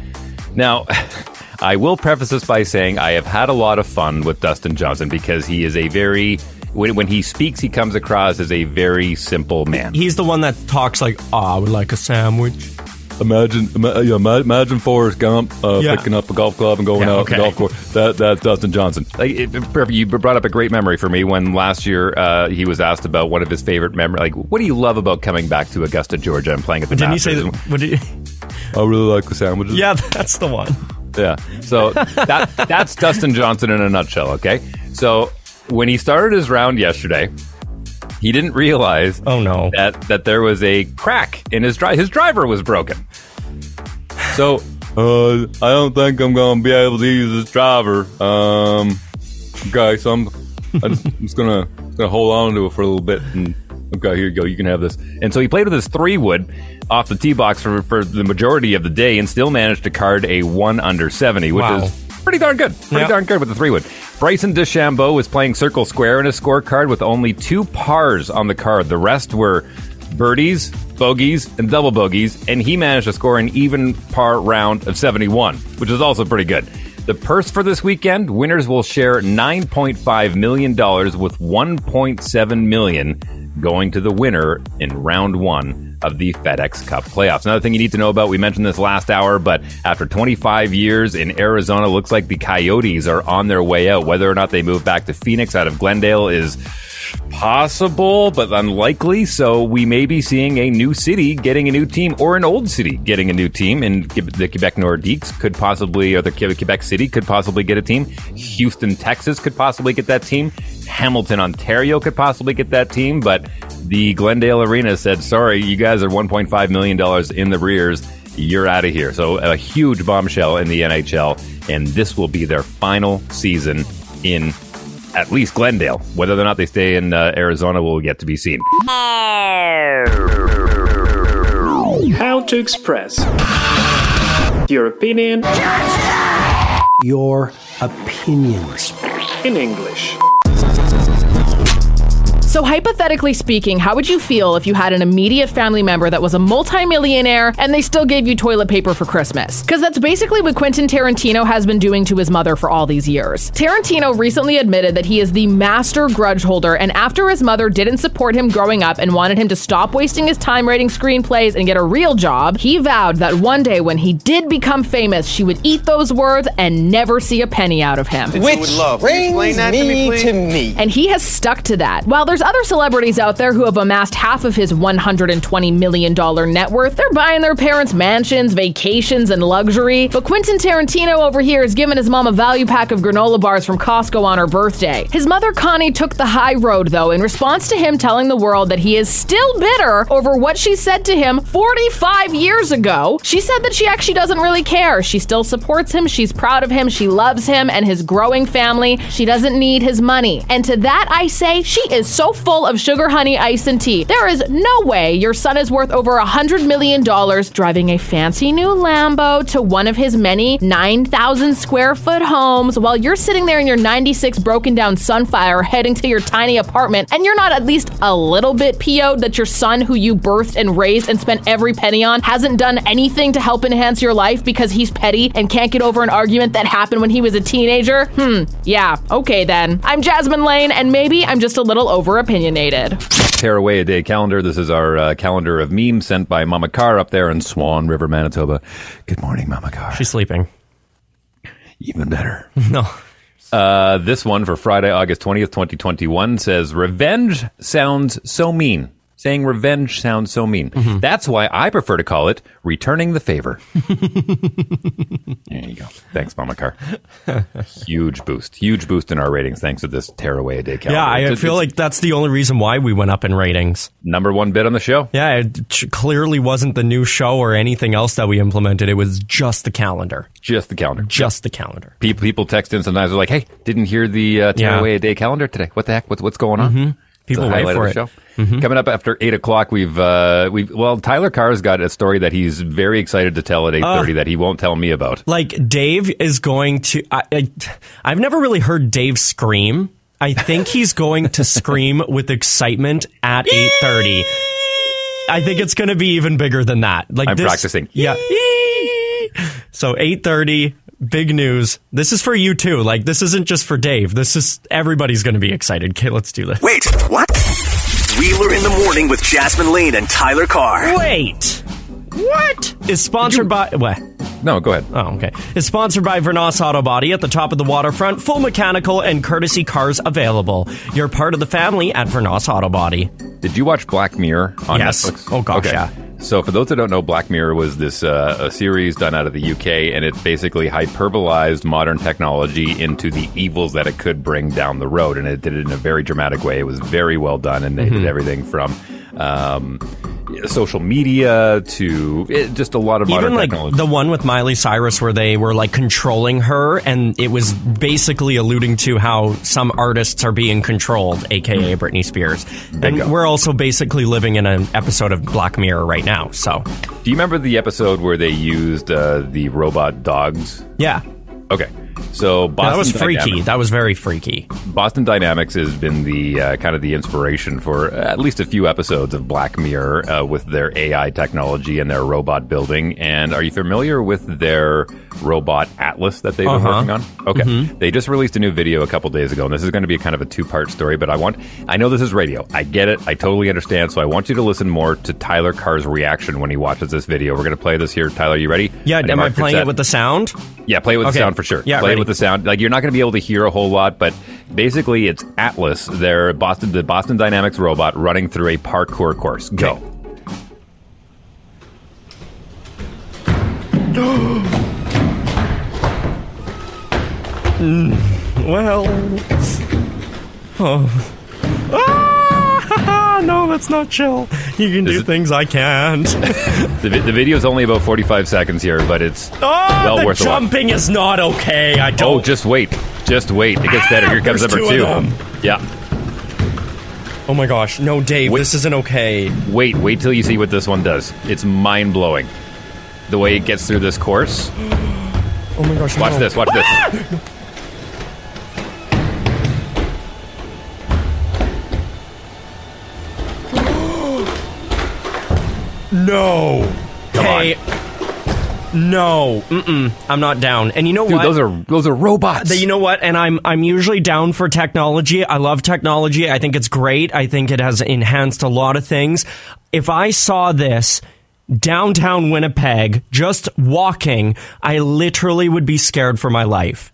Now, [laughs] I will preface this by saying I have had a lot of fun with Dustin Johnson because he is a very, when, when he speaks, he comes across as a very simple man. He's the one that talks like, oh, I would like a sandwich. Imagine, ima- yeah, imagine Forrest Gump uh, Yeah. picking up a golf club and going Yeah, out okay. the golf course. That, that's Dustin Johnson. Like, it, perfect. You brought up a great memory for me when last year uh, he was asked about one of his favorite memories. Like, what do you love about coming back to Augusta, Georgia, and playing at the Didn't he say that? What did you, I really like the sandwiches. yeah, [laughs] that's the one. [laughs] Yeah. So that that's Dustin Johnson in a nutshell, okay? So when he started his round yesterday, he didn't realize Oh, no. that that there was a crack in his drive. His driver was broken. So uh, I don't think I'm going to be able to use this driver. Um, okay, so I'm, I just, I'm just gonna gonna hold on to it for a little bit and. Okay, here you go. You can have this. And so he played with his three wood off the tee box for, for the majority of the day and still managed to card a one under 70, which Wow. is pretty darn good. Pretty Yeah. darn good with the three wood. Bryson DeChambeau was playing circle square in his scorecard with only two pars on the card. The rest were birdies, bogeys, and double bogeys, and he managed to score an even par round of 71, which is also pretty good. The purse for this weekend, winners will share $9.5 million with $1.7 million going to the winner in round one of the FedEx Cup playoffs. Another thing you need to know about, we mentioned this last hour, but after 25 years in Arizona, looks like the Coyotes are on their way out. Whether or not they move back to Phoenix out of Glendale is possible, but unlikely. So we may be seeing a new city getting a new team, or an old city getting a new team. And the Quebec Nordiques could possibly, or the Quebec City could possibly get a team. Houston, Texas could possibly get that team. Hamilton, Ontario could possibly get that team. But the Glendale Arena said, sorry, you guys are $1.5 million in the rears. You're out of here. So a huge bombshell in the NHL, and this will be their final season in at least Glendale. Whether or not they stay in uh, Arizona will yet to be seen. How to express your opinion Your opinions. in English. So, hypothetically speaking, how would you feel if you had an immediate family member that was a multimillionaire and they still gave you toilet paper for Christmas? Because that's basically what Quentin Tarantino has been doing to his mother for all these years. Tarantino recently admitted that he is the master grudge holder, and after his mother didn't support him growing up and wanted him to stop wasting his time writing screenplays and get a real job, he vowed that one day when he did become famous, she would eat those words and never see a penny out of him. Which brings me to me. And he has stuck to that. While there's other celebrities out there who have amassed half of his $120 million net worth, they're buying their parents mansions, vacations, and luxury. But Quentin Tarantino over here has given his mom a value pack of granola bars from Costco on her birthday. His mother Connie took the high road, though, in response to him telling the world that he is still bitter over what she said to him 45 years ago. She said that she actually doesn't really care. She still supports him, she's proud of him, she loves him and his growing family. She doesn't need his money. And to that I say, she is so full of sugar, honey, ice, and tea. There is no way your son is worth over a $100 million driving a fancy new Lambo to one of his many 9,000 square foot homes while you're sitting there in your 96 broken down Sunfire heading to your tiny apartment and you're not at least a little bit PO'd that your son, who you birthed and raised and spent every penny on, hasn't done anything to help enhance your life because he's petty and can't get over an argument that happened when he was a teenager? Hmm, yeah, okay then. I'm Jasmine Lane, and maybe I'm just a little over opinionated. Tear away a day calendar. This is our uh, calendar of memes sent by Mama Carr up there in Swan River, Manitoba. Good morning, Mama Carr. She's sleeping. Even better. [laughs] No. Uh, this one for Friday, August 20th, 2021 says, Revenge sounds so mean. Saying revenge sounds so mean. That's why I prefer to call it returning the favor. [laughs] there you go. Thanks, Mama Carr. [laughs] huge boost. Huge boost in our ratings thanks to this tearaway a day calendar. Yeah, I It's- feel it's like that's the only reason why we went up in ratings. number one bit on the show. Yeah, it ch- clearly wasn't the new show or anything else that we implemented. It was just the calendar. Just the calendar. Just the calendar. People, people text in sometimes. They're like, "Hey, didn't hear the uh, tear Yeah. a day calendar today. What the heck? What's what's going on?" Mhm. People wait for it. show. Coming up after eight o'clock, we've uh, we've well, Tyler Carr's got a story that he's very excited to tell at eight thirty that he won't tell me about. Like Dave is going to. I, I, I've never really heard Dave scream. I think he's going to scream [laughs] with excitement at eight thirty. I think it's going to be even bigger than that. Like I'm this- practicing. Yeah. So eight thirty, big news. This is for you too. Like this isn't just for Dave. This is everybody's going to be excited. Okay, let's do this. Wait, what? Wheeler in the morning with Jasmine Lane and Tyler Carr. Wait. What is sponsored by what? No, go ahead. Oh, okay. Is sponsored by Vernos Auto Body at the top of the waterfront. Full mechanical and courtesy cars available. You're part of the family at Vernos Auto Body. Did you watch Black Mirror on Yes. Netflix? Oh, gosh, yeah. So, for those that don't know, Black Mirror was this uh, a series done out of the UK, and it basically hyperbolized modern technology into the evils that it could bring down the road, and it did it in a very dramatic way. It was very well done, and they Mhm. did everything from um, social media to it, just a lot of modern Even like technology. the one with Miley Cyrus where they were like controlling her and it was basically alluding to how some artists are being controlled, aka Britney Spears. And we're also basically living in an episode of Black Mirror right now. So Do you remember the episode where they used uh, the robot dogs? Yeah. Okay. So Boston that was freaky. Dynamics- That was very freaky. Boston Dynamics has been the uh, kind of the inspiration for at least a few episodes of Black Mirror uh, with their AI technology and their robot building. And are you familiar with their robot Atlas that they've been Uh-huh. working on? Okay, Mhm. they just released a new video a couple days ago, and this is going to be kind of a two-part story. But I want, I know this is radio, I get it, I totally understand. So I want you to listen more to Tyler Carr's reaction when he watches this video. We're going to play this here. Tyler, you ready? Yeah, am I playing it with the sound? Yeah, play it with Okay. the sound for sure. Yeah, play ready. it with the sound. Like you're not going to be able to hear a whole lot, but basically it's Atlas, their Boston, the Boston Dynamics robot, running through a parkour course. Go. Mm, [gasps] well. Oh. Ah, no, that's not chill. You can do things I can't. [laughs] The, vi- the video is only about 45 seconds here, but it's Oh, well the worth a watch. jumping is not okay. I oh, don't. Oh, just wait. Just wait. It gets better. Ah, here comes There's number two two. of. Yeah. Oh my gosh. No, Dave, this isn't okay. Wait, wait till you see what this one does. It's mind blowing. The way it gets through this course. [gasps] Oh my gosh. Watch no. this, watch this. Ah! No. Come okay. No. Mm-mm. I'm not down. And you know Dude, what? those are those are robots. You know what? And I'm I'm usually down for technology. I love technology. I think it's great. I think it has enhanced a lot of things. If I saw this downtown Winnipeg just walking, I literally would be scared for my life.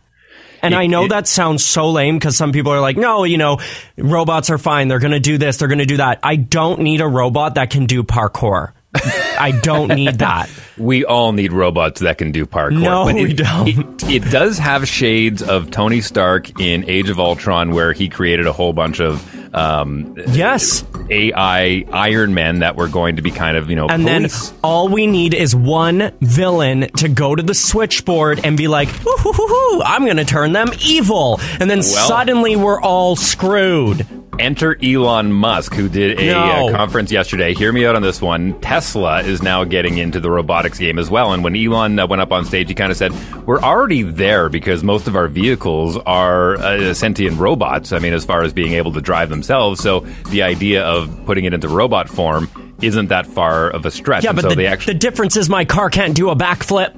And I know that sounds so lame because some people are like, no, you know, robots are fine. They're going to do this. They're going to do that. I don't need a robot that can do parkour. I don't need that. [laughs] We all need robots that can do parkour. No, but it, we don't. It, it does have shades of Tony Stark in Age of Ultron, where he created a whole bunch of um, yes AI Iron Men that were going to be kind of you know And police. then all we need is one villain to go to the switchboard and be like, "Hoo, hoo, hoo, hoo, I'm going to turn them evil. And then Well- suddenly we're all screwed. Enter Elon Musk, who did a No. uh, conference yesterday. Hear me out on this one. Tesla is now getting into the robotics game as well. And when Elon uh, went up on stage, he kind of said, We're already there because most of our vehicles are uh, sentient robots. I mean, as far as being able to drive themselves. So the idea of putting it into robot form isn't that far of a stretch. Yeah, And but so the, they actually, the difference is my car can't do a backflip.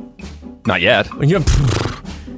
not yet.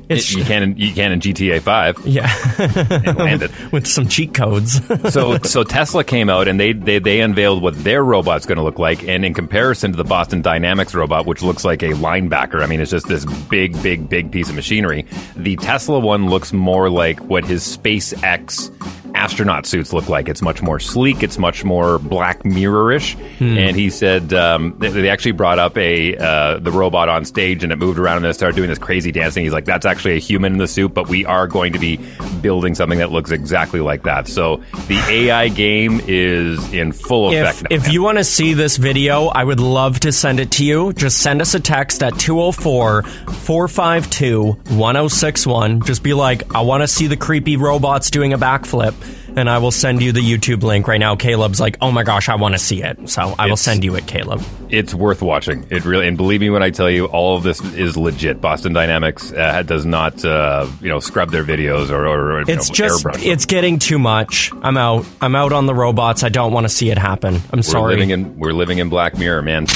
You can in, you can in GTA Five. Yeah, and land it. [laughs] with some cheat codes. [laughs] so [laughs] so Tesla came out and they they, they unveiled what their robot's going to look like, and in comparison to the Boston Dynamics robot, which looks like a linebacker, I mean it's just this big big big piece of machinery. The Tesla one looks more like what his SpaceX astronaut suits look like. It's much more sleek. It's much more Black Mirror-ish. Hmm. And he said um, they, they actually brought up a uh, the robot on stage and it moved around and it started doing this crazy dancing. He's like, that's actually a human in the suit, but we are going to be building something that looks exactly like that. So the AI game is in full effect if, now. if you want to see this video, I would love to send it to you. Just send us a text at 204 452 1061. Just be like, I want to see the creepy robots doing a backflip. And I will send you the YouTube link right now. Caleb's like, oh my gosh, I want to see it. So I will send you it, Caleb. it's worth watching. It really, and believe me when I tell you, all of this is legit. Boston Dynamics uh, does not, uh, you know, scrub their videos or, or you It's know, just, airbrush them. it's getting too much. I'm out. I'm out on the robots. I don't want to see it happen. I'm We're sorry. living in we're living in Black Mirror, man.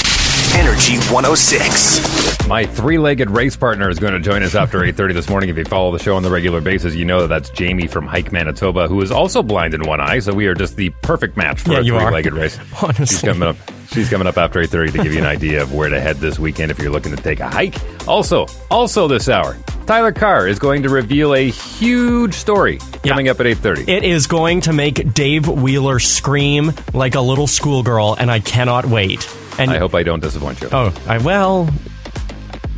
Energy 106. My three-legged race partner is going to join us after 8:30 this morning. If you follow the show on the regular basis, you know that that's Jamie from Hike Manitoba, who is also blind in one eye. So we are just the perfect match for Yeah, a three-legged race. [laughs] Honestly. She's coming up. She's coming up after 8:30 to give you an idea of where to head this weekend if you're looking to take a hike. Also, also this hour, Tyler Carr is going to reveal a huge story coming up at 8:30. It is going to make Dave Wheeler scream like a little schoolgirl, and I cannot wait. And I hope I don't disappoint you. Oh, I well,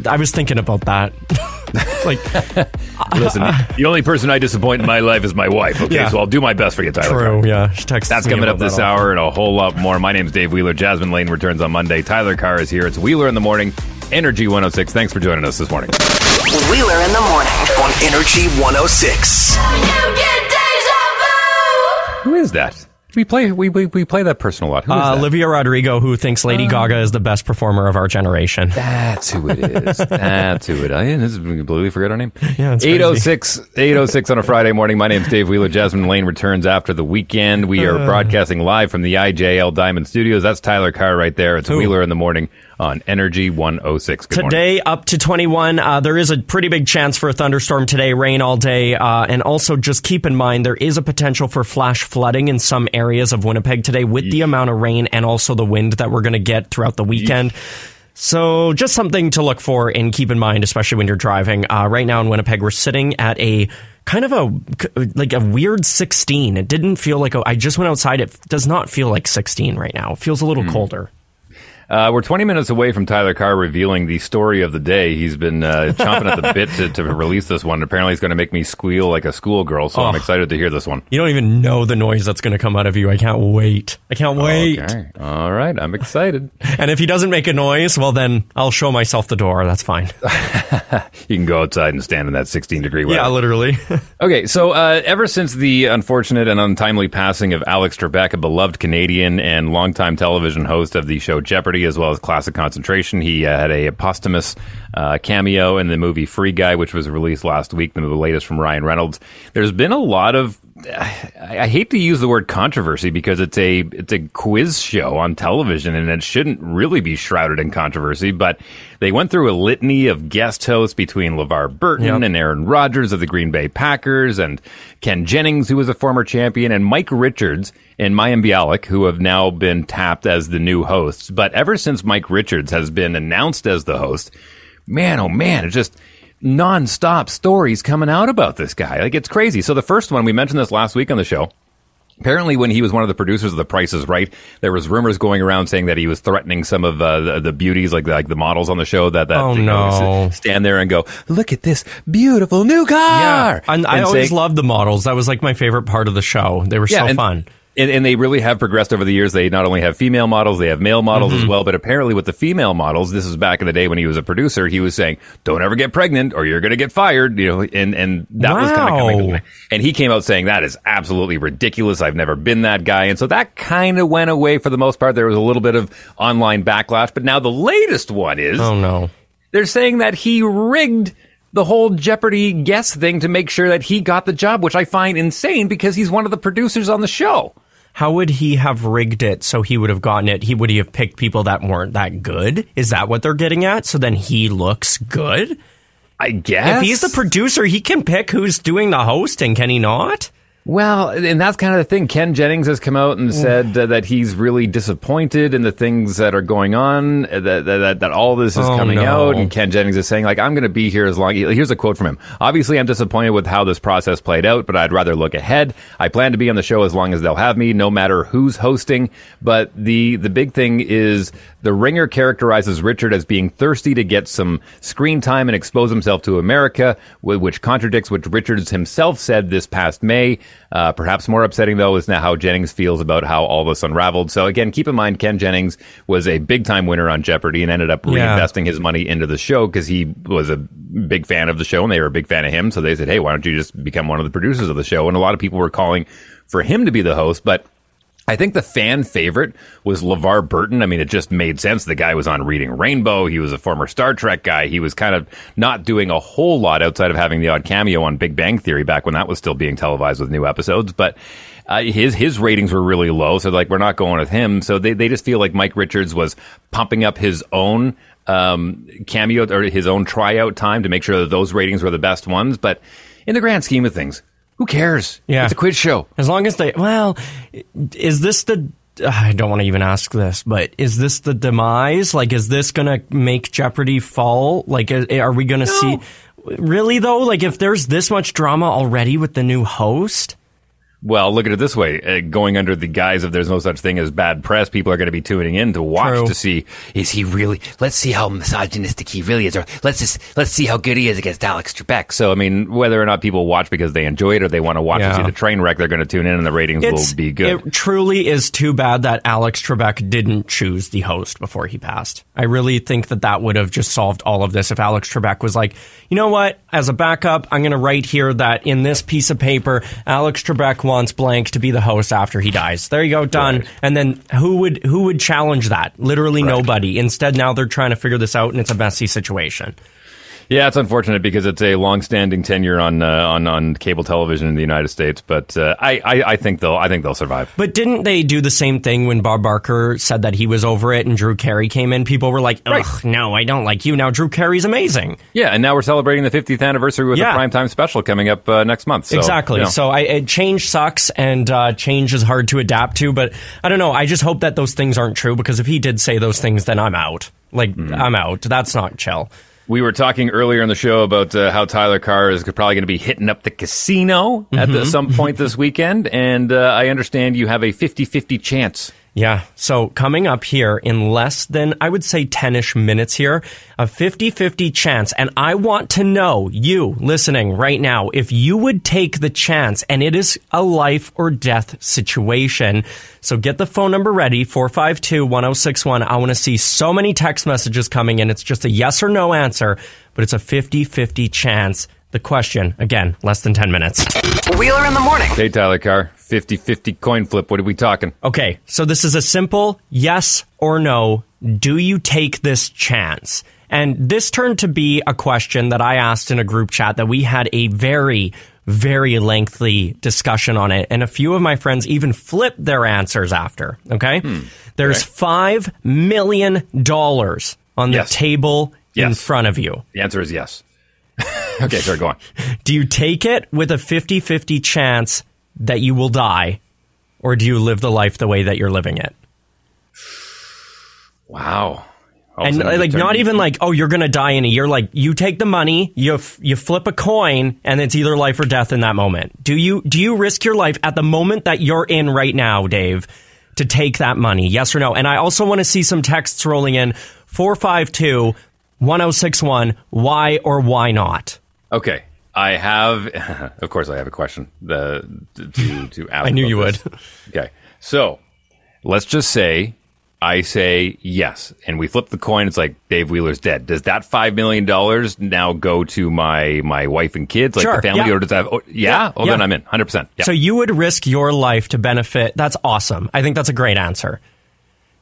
I was thinking about that. [laughs] like, [laughs] Listen, the only person I disappoint in my life is my wife. Okay, Yeah. so I'll do my best for you, Tyler. true. Carr. Yeah, she texts. That's me coming about up this that all. hour and a whole lot more. My name's Dave Wheeler. Jasmine Lane returns on Monday. Tyler Carr is here. It's Wheeler in the morning. Energy 106. Thanks for joining us this morning. Wheeler in the morning. On Energy 106. Who is that? We play we, we, we play that person a lot. Who is Uh, that? Olivia Rodrigo, who thinks Lady Gaga is the best performer of our generation. That's who it is. [laughs] That's who it is. I just completely forgot her name. [laughs] Yeah, 806, 806 on a Friday morning. My name's Dave Wheeler. Jasmine Lane returns after the weekend. We are Uh. broadcasting live from the IJL Diamond Studios. That's Tyler Carr right there. It's Who? Wheeler in the morning on Energy 106. Good morning. Today up to 21. Uh, there is a pretty big chance for a thunderstorm today, rain all day. Uh, and also just keep in mind there is a potential for flash flooding in some areas of Winnipeg today with the amount of rain and also the wind that we're going to get throughout the weekend. So just something to look for and keep in mind, especially when you're driving. Uh, right now in Winnipeg, we're sitting at a kind of a like a weird 16. It didn't feel like a, I just went outside. It does not feel like 16 right now. It feels a little colder. Uh, we're 20 minutes away from Tyler Carr revealing the story of the day. He's been uh, [laughs] chomping at the bit to, to release this one. Apparently, he's going to make me squeal like a schoolgirl, so I'm Oh. excited to hear this one. You don't even know the noise that's going to come out of you. I can't wait. I can't wait. Okay. All right. I'm excited. And if he doesn't make a noise, well, then I'll show myself the door. That's fine. [laughs] You can go outside and stand in that 16 degree weather. yeah, literally. [laughs] Okay, so uh, ever since the unfortunate and untimely passing of Alex Trebek, a beloved Canadian and longtime television host of the show Jeopardy, as well as Classic Concentration, he uh, had a posthumous uh, cameo in the movie Free Guy, which was released last week, the latest from Ryan Reynolds. There's been a lot of I I hate to use the word controversy because it's a it's a quiz show on television and it shouldn't really be shrouded in controversy. But they went through a litany of guest hosts between LeVar Burton Yep. and Aaron Rodgers of the Green Bay Packers and Ken Jennings, who was a former champion, and Mike Richards and Mayim Bialik, who have now been tapped as the new hosts. But ever since Mike Richards has been announced as the host, man, oh man, it just non-stop stories coming out about this guy. Like it's crazy. So the first one, we mentioned this last week on the show. Apparently, when he was one of the producers of The Price is Right, there was rumors going around saying that he was threatening some of uh, the, the beauties, like the, like the models on the show, that that Oh, you know, no. stand there and go, "Look at this beautiful new car." yeah. And, I And always say- loved the models. That was like my favorite part of the show. They were so and, fun. And, and they really have progressed over the years. They not only have female models, they have male models as Mhm. well. But apparently, with the female models, this is back in the day when he was a producer. He was saying, "Don't ever get pregnant, or you're going to get fired." You know, and and that was kind of coming. To And he came out saying that is absolutely ridiculous. I've never been that guy, and so that kind of went away for the most part. There was a little bit of online backlash, but now the latest one is Oh no. they're saying that he rigged the whole Jeopardy guess thing to make sure that he got the job, which I find insane because he's one of the producers on the show. How would he have rigged it so he would have gotten it? He would he have picked people that weren't that good? Is that what they're getting at? So then he looks good? I guess. If he's the producer, he can pick who's doing the hosting, can he not? Well, and that's kind of the thing. Ken Jennings has come out and said uh, that he's really disappointed in the things that are going on, uh, that that, that all this is Oh, coming no. out. And Ken Jennings is saying, like, I'm going to be here as long. Here's a quote from him. Obviously, I'm disappointed with how this process played out, but I'd rather look ahead. I plan to be on the show as long as they'll have me, no matter who's hosting. But the the big thing is the Ringer characterizes Richard as being thirsty to get some screen time and expose himself to America, which contradicts what Richards himself said this past May. Uh, perhaps more upsetting, though, is now how Jennings feels about how all this unraveled. So, again, keep in mind, Ken Jennings was a big time winner on Jeopardy and ended up Yeah. reinvesting his money into the show because he was a big fan of the show and they were a big fan of him. So they said, hey, why don't you just become one of the producers of the show? And a lot of people were calling for him to be the host, but I think the fan favorite was LeVar Burton. I mean, it just made sense. The guy was on Reading Rainbow. He was a former Star Trek guy. He was kind of not doing a whole lot outside of having the odd cameo on Big Bang Theory back when that was still being televised with new episodes. But uh, his his ratings were really low, so like we're not going with him. So they they just feel like Mike Richards was pumping up his own um, cameo or his own tryout time to make sure that those ratings were the best ones. But in the grand scheme of things, who cares? Yeah. it's a quiz show. As long as they, well, is this the, I don't want to even ask this, but is this the demise? Like, is this going to make Jeopardy fall? Like, are we going to see, really though? Like, if there's this much drama already with the new host? Well, look at it this way: uh, going under the guise of "there's no such thing as bad press," people are going to be tuning in to watch True. to see is he really? Let's see how misogynistic he really is, or let's just let's see how good he is against Alex Trebek. So, I mean, whether or not people watch because they enjoy it or they want to watch and see the train wreck, they're going to tune in, and the ratings will be good. It truly is too bad that Alex Trebek didn't choose the host before he passed. I really think that that would have just solved all of this if Alex Trebek was like, you know what, as a backup, I'm going to write here that in this piece of paper, Alex Trebek wants blank to be the host after he dies. There you go, done. And then who would who would challenge that? Literally nobody. Instead, now they're trying to figure this out, and it's a messy situation. Yeah, it's unfortunate because it's a long-standing tenure on uh, on on cable television in the United States, but uh, I, I I think they'll I think they'll survive. But didn't they do the same thing when Bob Barker said that he was over it and Drew Carey came in? People were like, ugh, no, I don't like you. Now Drew Carey's amazing. Yeah, and now we're celebrating the 50th anniversary with Yeah. a primetime special coming up uh, next month. So, exactly. you know. So I, change sucks, and uh, change is hard to adapt to. But I don't know. I just hope that those things aren't true because if he did say those things, then I'm out. Like Mm-hmm. I'm out. That's not chill. We were talking earlier in the show about uh, how Tyler Carr is probably going to be hitting up the casino at the, Mhm. some point this weekend, and uh, I understand you have a 50-50 chance Yeah. So coming up here in less than, I would say 10 ish minutes here, a 50 50 chance. And I want to know, you listening right now, if you would take the chance and it is a life or death situation. So get the phone number ready 452 1061. I want to see so many text messages coming in. It's just a yes or no answer, but it's a 50 50 chance. The question, again, less than 10 minutes. Wheeler in the morning. Hey, Tyler Carr, 50 50 coin flip. What are we talking? Okay, so this is a simple yes or no. Do you take this chance? And this turned to be a question that I asked in a group chat that we had a very, very lengthy discussion on it. And a few of my friends even flipped their answers after. Okay. Hmm. There's $5 million on the Yes. table in front of you. The answer is yes. [laughs] okay, sorry, go on. Do you take it with a 50 50 chance that you will die, or do you live the life the way that you're living it? Wow. All and like not even like oh you're gonna die in a year like you take the money you f- you flip a coin and it's either life or death in that moment do you do you risk your life at the moment that you're in right now dave to take that money yes or no and i also want to see some texts rolling in 452 1061 why or why not Okay. I have, [laughs] of course, I have a question the, to, to [laughs] ask. I knew you this. Okay. So let's just say I say yes, and we flip the coin. It's like Dave Wheeler's dead. Does that $5 million now go to my, my wife and kids, like Sure, the family, yeah. or does that, oh, yeah? Oh, Yeah. then I'm in 100%. So you would risk your life to benefit that's awesome i think that's a great answer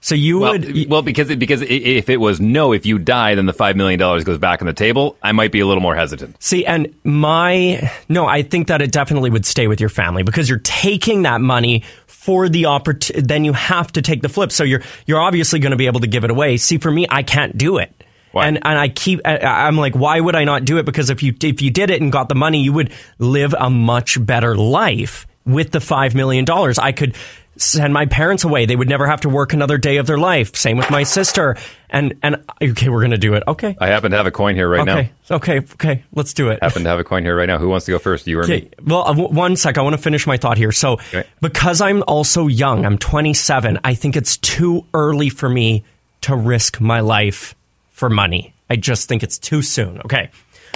so you well, would well, because it, because if it was no, if you die, then the five million dollars goes back on the table. I might be a little more hesitant. See, and my no, I think that it definitely would stay with your family because you're taking that money for the opportunity. Then you have to take the flip. So you're you're obviously going to be able to give it away. See, for me, I can't do it. And and I keep I- I'm like, why would I not do it? Because if you if you did it and got the money, you would live a much better life with the five million dollars. I could send my parents away; they would never have to work another day of their life. Same with my sister. And and okay, we're gonna do it. Okay. I happen to have a coin here right now. okay. Okay. Okay. Let's do it. now. Happen to have a coin here right now. Who wants to go first? You or me? Well, uh, w- one sec. I want to finish my thought here. So, because I'm also young, I'm 27. I think it's too early for me to risk my life for money. I just think it's too soon. Okay.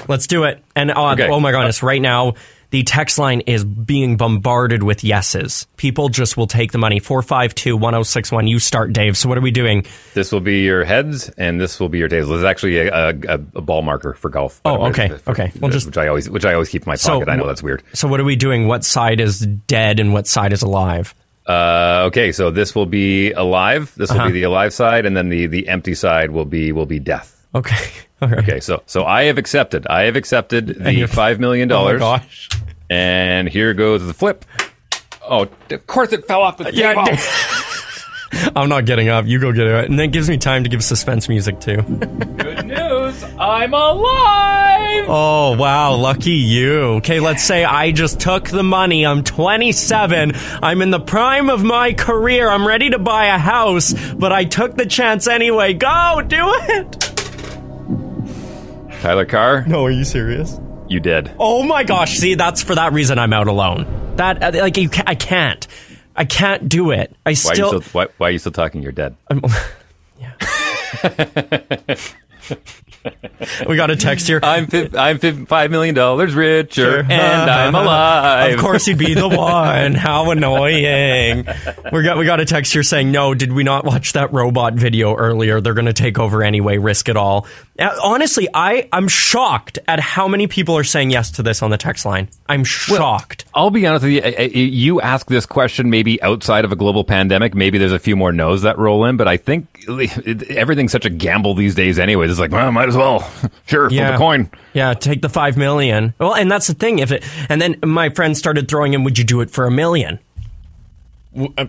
Let's do it. And uh, Okay. oh my goodness, right now the text line is being bombarded with yeses. People just will take the money. 452 1061. You start, Dave. So, what are we doing? This will be your heads, and this will be your tails. This is actually a, a, a ball marker for golf. Oh, okay, it's- okay. We'll just- which I always which I always keep in my So, pocket. I know that's weird. So, what are we doing? What side is dead and what side is alive? Uh, okay, so this will be alive. This will Uh-huh. be the alive side, and then the the empty side will be will be death. Okay. [laughs] Right. Okay, so so I have accepted. I have accepted the five million Oh dollars. my gosh. And here goes the flip. Oh, of course it fell off the Yeah, table. [laughs] I'm not getting up. You go get it. And that gives me time to give suspense music too. [laughs] Good news, I'm alive. oh, wow. Lucky you. Okay, let's say I just took the money. I'm 27. I'm in the prime of my career. I'm ready to buy a house, but I took the chance anyway. Go, do it. Tyler Carr, No, are you serious? you did. Oh my gosh. See, that's for that reason I'm out alone. That, uh, like, you ca- I can't. I can't do it. I Why still. are still why, why are you still talking? You're dead. [laughs] yeah we got a text here. I'm fif- I'm fif- five million dollars richer, Sure. and I'm [laughs] alive. Of course, he'd be the [laughs] one. How annoying! We got we got a text here saying, "No, did we not watch that robot video earlier? They're going to take over anyway. Risk it all." Uh, honestly, I I'm shocked at how many people are saying yes to this on the text line. I'm shocked. I'll be honest with you. You ask this question maybe outside of a global pandemic. Maybe there's a few more no's that roll in, but I think [laughs] everything's such a gamble these days. Anyways, it's like, well, might as well. [laughs] sure, flip a coin. Yeah, take the five million. Well, and that's the thing. If it, and then my friend started throwing in, would you do it for a million? Uh,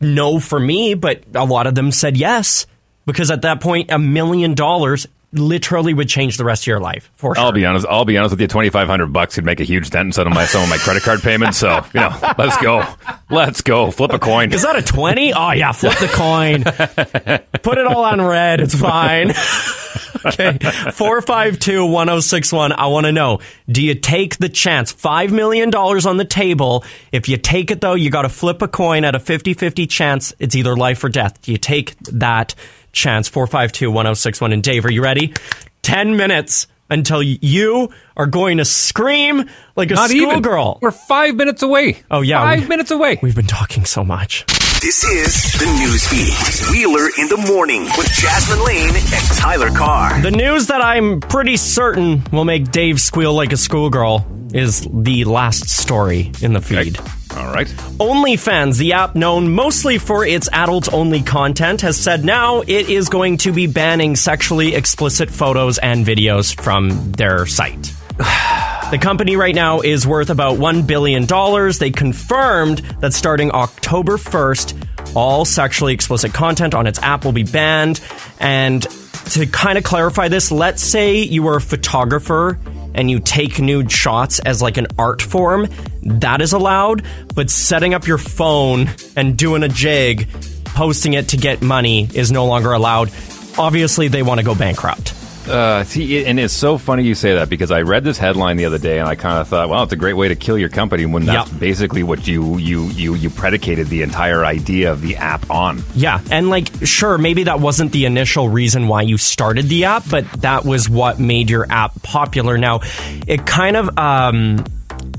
No, for me, but a lot of them said yes because at that point, a million dollars literally would change the rest of your life for sure. I'll be honest. I'll be honest with you. Twenty five hundred bucks could make a huge dent in some of my some of my credit card payments. So you know, [laughs] let's go, let's go, flip a coin. Is that a twenty? Oh yeah, flip the coin. [laughs] Put it all on red. It's fine. [laughs] okay. 452 1061. I want to know do you take the chance? $5 million on the table. If you take it, though, you got to flip a coin at a 50 50 chance. It's either life or death. Do you take that chance? 452 1061. And Dave, are you ready? 10 minutes until you are going to scream like a Not schoolgirl. We're five minutes away. Oh, yeah. Five we- minutes away. We've been talking so much. This is the news feed. Wheeler in the morning with Jasmine Lane and Tyler Carr. The news that I'm pretty certain will make Dave squeal like a schoolgirl is the last story in the feed. All right. OnlyFans, the app known mostly for its adult only content, has said now it is going to be banning sexually explicit photos and videos from their site. [sighs] The company right now is worth about $1 billion. They confirmed that starting October 1st, all sexually explicit content on its app will be banned. And to kind of clarify this, let's say you are a photographer and you take nude shots as like an art form, that is allowed. But setting up your phone and doing a jig, posting it to get money is no longer allowed. Obviously, they want to go bankrupt. Uh, see, and it's so funny you say that because I read this headline the other day and I kind of thought, well, it's a great way to kill your company when that's basically what you you you you predicated the entire idea of the app on. Yeah, and like, sure, maybe that wasn't the initial reason why you started the app, but that was what made your app popular. Now, it kind of um,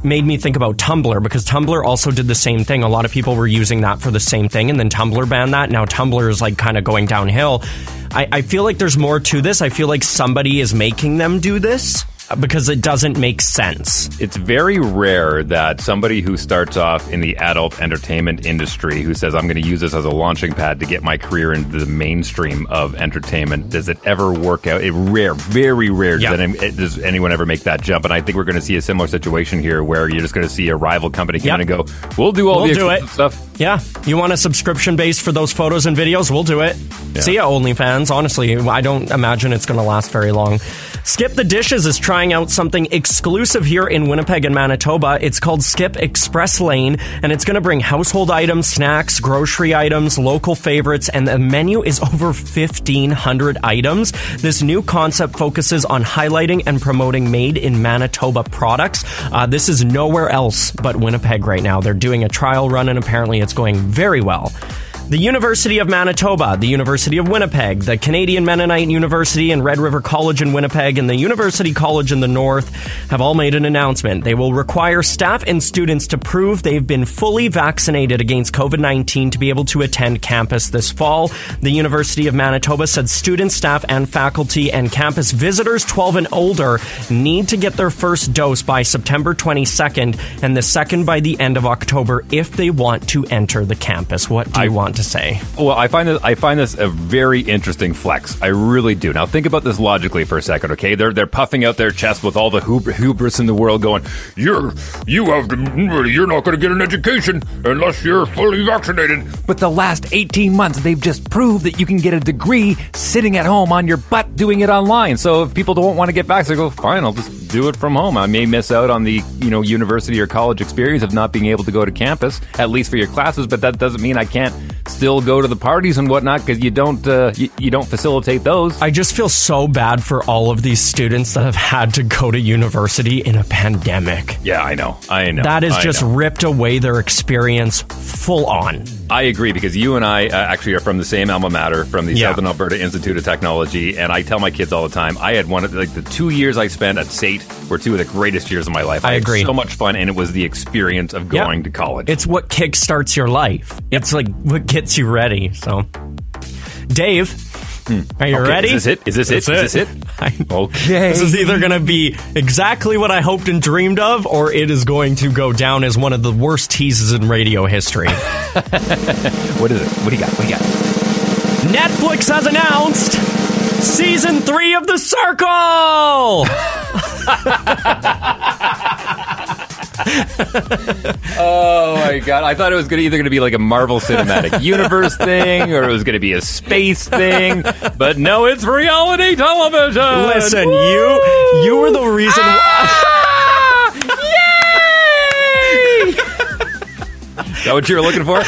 made me think about Tumblr because Tumblr also did the same thing. A lot of people were using that for the same thing, and then Tumblr banned that. Now Tumblr is like kind of going downhill. I, I feel like there's more to this. I feel like somebody is making them do this because it doesn't make sense. It's very rare that somebody who starts off in the adult entertainment industry who says, I'm going to use this as a launching pad to get my career into the mainstream of entertainment, does it ever work out? It rare, very rare Yeah. does, any, does anyone ever make that jump. And I think we're going to see a similar situation here where you're just going to see a rival company come Yep. in and go, we'll do all We'll the do it. stuff. Yeah, you want a subscription base for those photos and videos? We'll do it. See ya, OnlyFans. Honestly, I don't imagine it's going to last very long. Skip the Dishes is trying out something exclusive here in Winnipeg and Manitoba. It's called Skip Express Lane, and it's going to bring household items, snacks, grocery items, local favorites, and the menu is [laughs] over 1,500 items. This new concept focuses on highlighting and promoting made in Manitoba products. Uh, this is nowhere else but Winnipeg right now. They're doing a trial run, and apparently it's going very well. The University of Manitoba, the University of Winnipeg, the Canadian Mennonite University and Red River College in Winnipeg, and the University College in the North have all made an announcement. They will require staff and students to prove they've been fully vaccinated against COVID 19 to be able to attend campus this fall. The University of Manitoba said students, staff, and faculty and campus visitors 12 and older need to get their first dose by September 22nd and the second by the end of October if they want to enter the campus. What do you want to say? Well, I find this I find this a very interesting flex. I really do. Now think about this logically for a second, okay? They're they're puffing out their chest with all the hub- hubris in the world, going, "You're you have to, you're not going to get an education unless you're fully vaccinated." But the last eighteen months, they've just proved that you can get a degree sitting at home on your butt doing it online. So if people don't want to get vaccinated, go fine. I'll just do it from home. I may miss out on the you know university or college experience of not being able to go to campus at least for your classes, but that doesn't mean I can't still go to the parties and whatnot because you don't uh, you, you don't facilitate those. I just feel so bad for all of these students that have had to go to university in a pandemic. Yeah, I know. I know. That has I just know. ripped away their experience full on. I agree because you and I uh, actually are from the same alma mater, from the Yeah. Southern Alberta Institute of Technology, and I tell my kids all the time. I had one of like the two years I spent at SAIT were two of the greatest years of my life. I had agree. So much fun, and it was the experience of going to college. It's what kickstarts your life. It's like what gets you ready. So, Dave, are you Hmm. Okay, ready? is this it? Is this it? Is this it? [laughs] Okay. This is either going to be exactly what I hoped and dreamed of, or it is going to go down as one of the worst teases in radio history. [laughs] what is it? What do you got? What do you got? Netflix has announced season three of The Circle. [laughs] [laughs] Oh my god! I thought it was gonna either going to be like a Marvel Cinematic [laughs] Universe thing, or it was going to be a space thing. But no, it's reality television. Listen, you you were the reason. why ah! [laughs] Is that what you were looking for?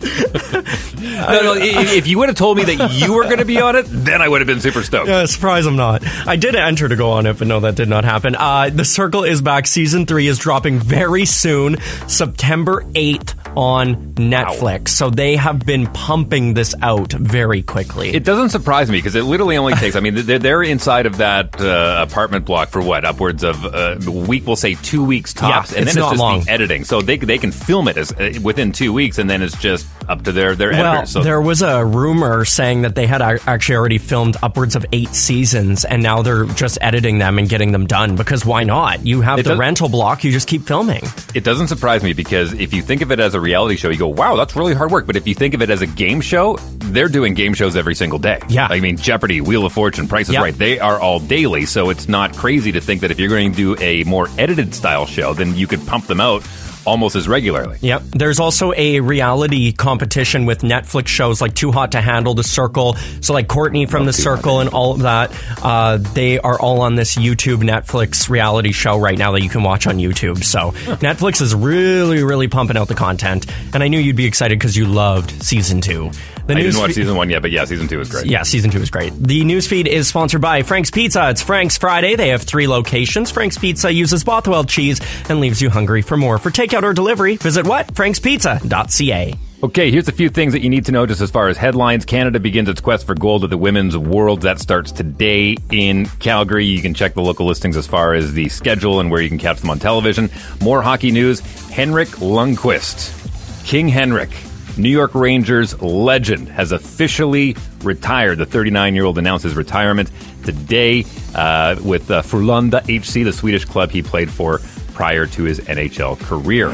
No, no, i- if you would have told me that you were going to be on it, then I would have been super stoked. Yeah, surprise I'm not. I did enter to go on it, but no, that did not happen. Uh, the Circle is back. Season three is dropping very soon, September 8th on Netflix. So they have been pumping this out very quickly. It doesn't surprise me because it literally only takes. I mean, they're, they're inside of that uh, apartment block for what upwards of uh, a week. We'll say two weeks tops, Yeah, and it's then it's just long. the editing. So they they can film it as uh, within two weeks, and then it's just up to their their Well, editors. So there was a rumor saying that they had actually already filmed upwards of eight seasons, and now they're just editing them and getting them done. Because why not? You have It the rental block, you just keep filming. It doesn't surprise me because if you think of it as a reality show, you go, wow, that's really hard work. But if you think of it as a game show, they're doing game shows every single day. Yeah. I mean, Jeopardy, Wheel of Fortune, Price is Yeah. Right, they are all daily. So it's not crazy to think that if you're going to do a more edited style show, then you could pump them out almost as regularly. Yep. There's also a reality competition with Netflix shows like Too Hot to Handle, The Circle. So like Courtney from The Circle and all of that. Uh, they are all on this YouTube Netflix reality show right now that you can watch on YouTube. So [laughs] Netflix is really, really pumping out the content. And I knew you'd be excited because you loved season two. The I news didn't watch fe- season one yet, but yeah, season two is great. yeah, season two is great. The newsfeed is sponsored by Frank's Pizza. It's Frank's Friday. They have three locations. Frank's Pizza uses Bothwell cheese and leaves you hungry for more. For takeout or delivery, visit what? frankspizza.ca. Okay, here's a few things that you need to know just as far as headlines. Canada begins its quest for gold at the Women's Worlds. That starts today in Calgary. You can check the local listings as far as the schedule and where you can catch them on television. More hockey news. Henrik Lundqvist, King Henrik, New York Rangers legend, has officially retired. The 39 year old announced his retirement today uh, with uh, Frölunda HC, the Swedish club he played for prior to his NHL career.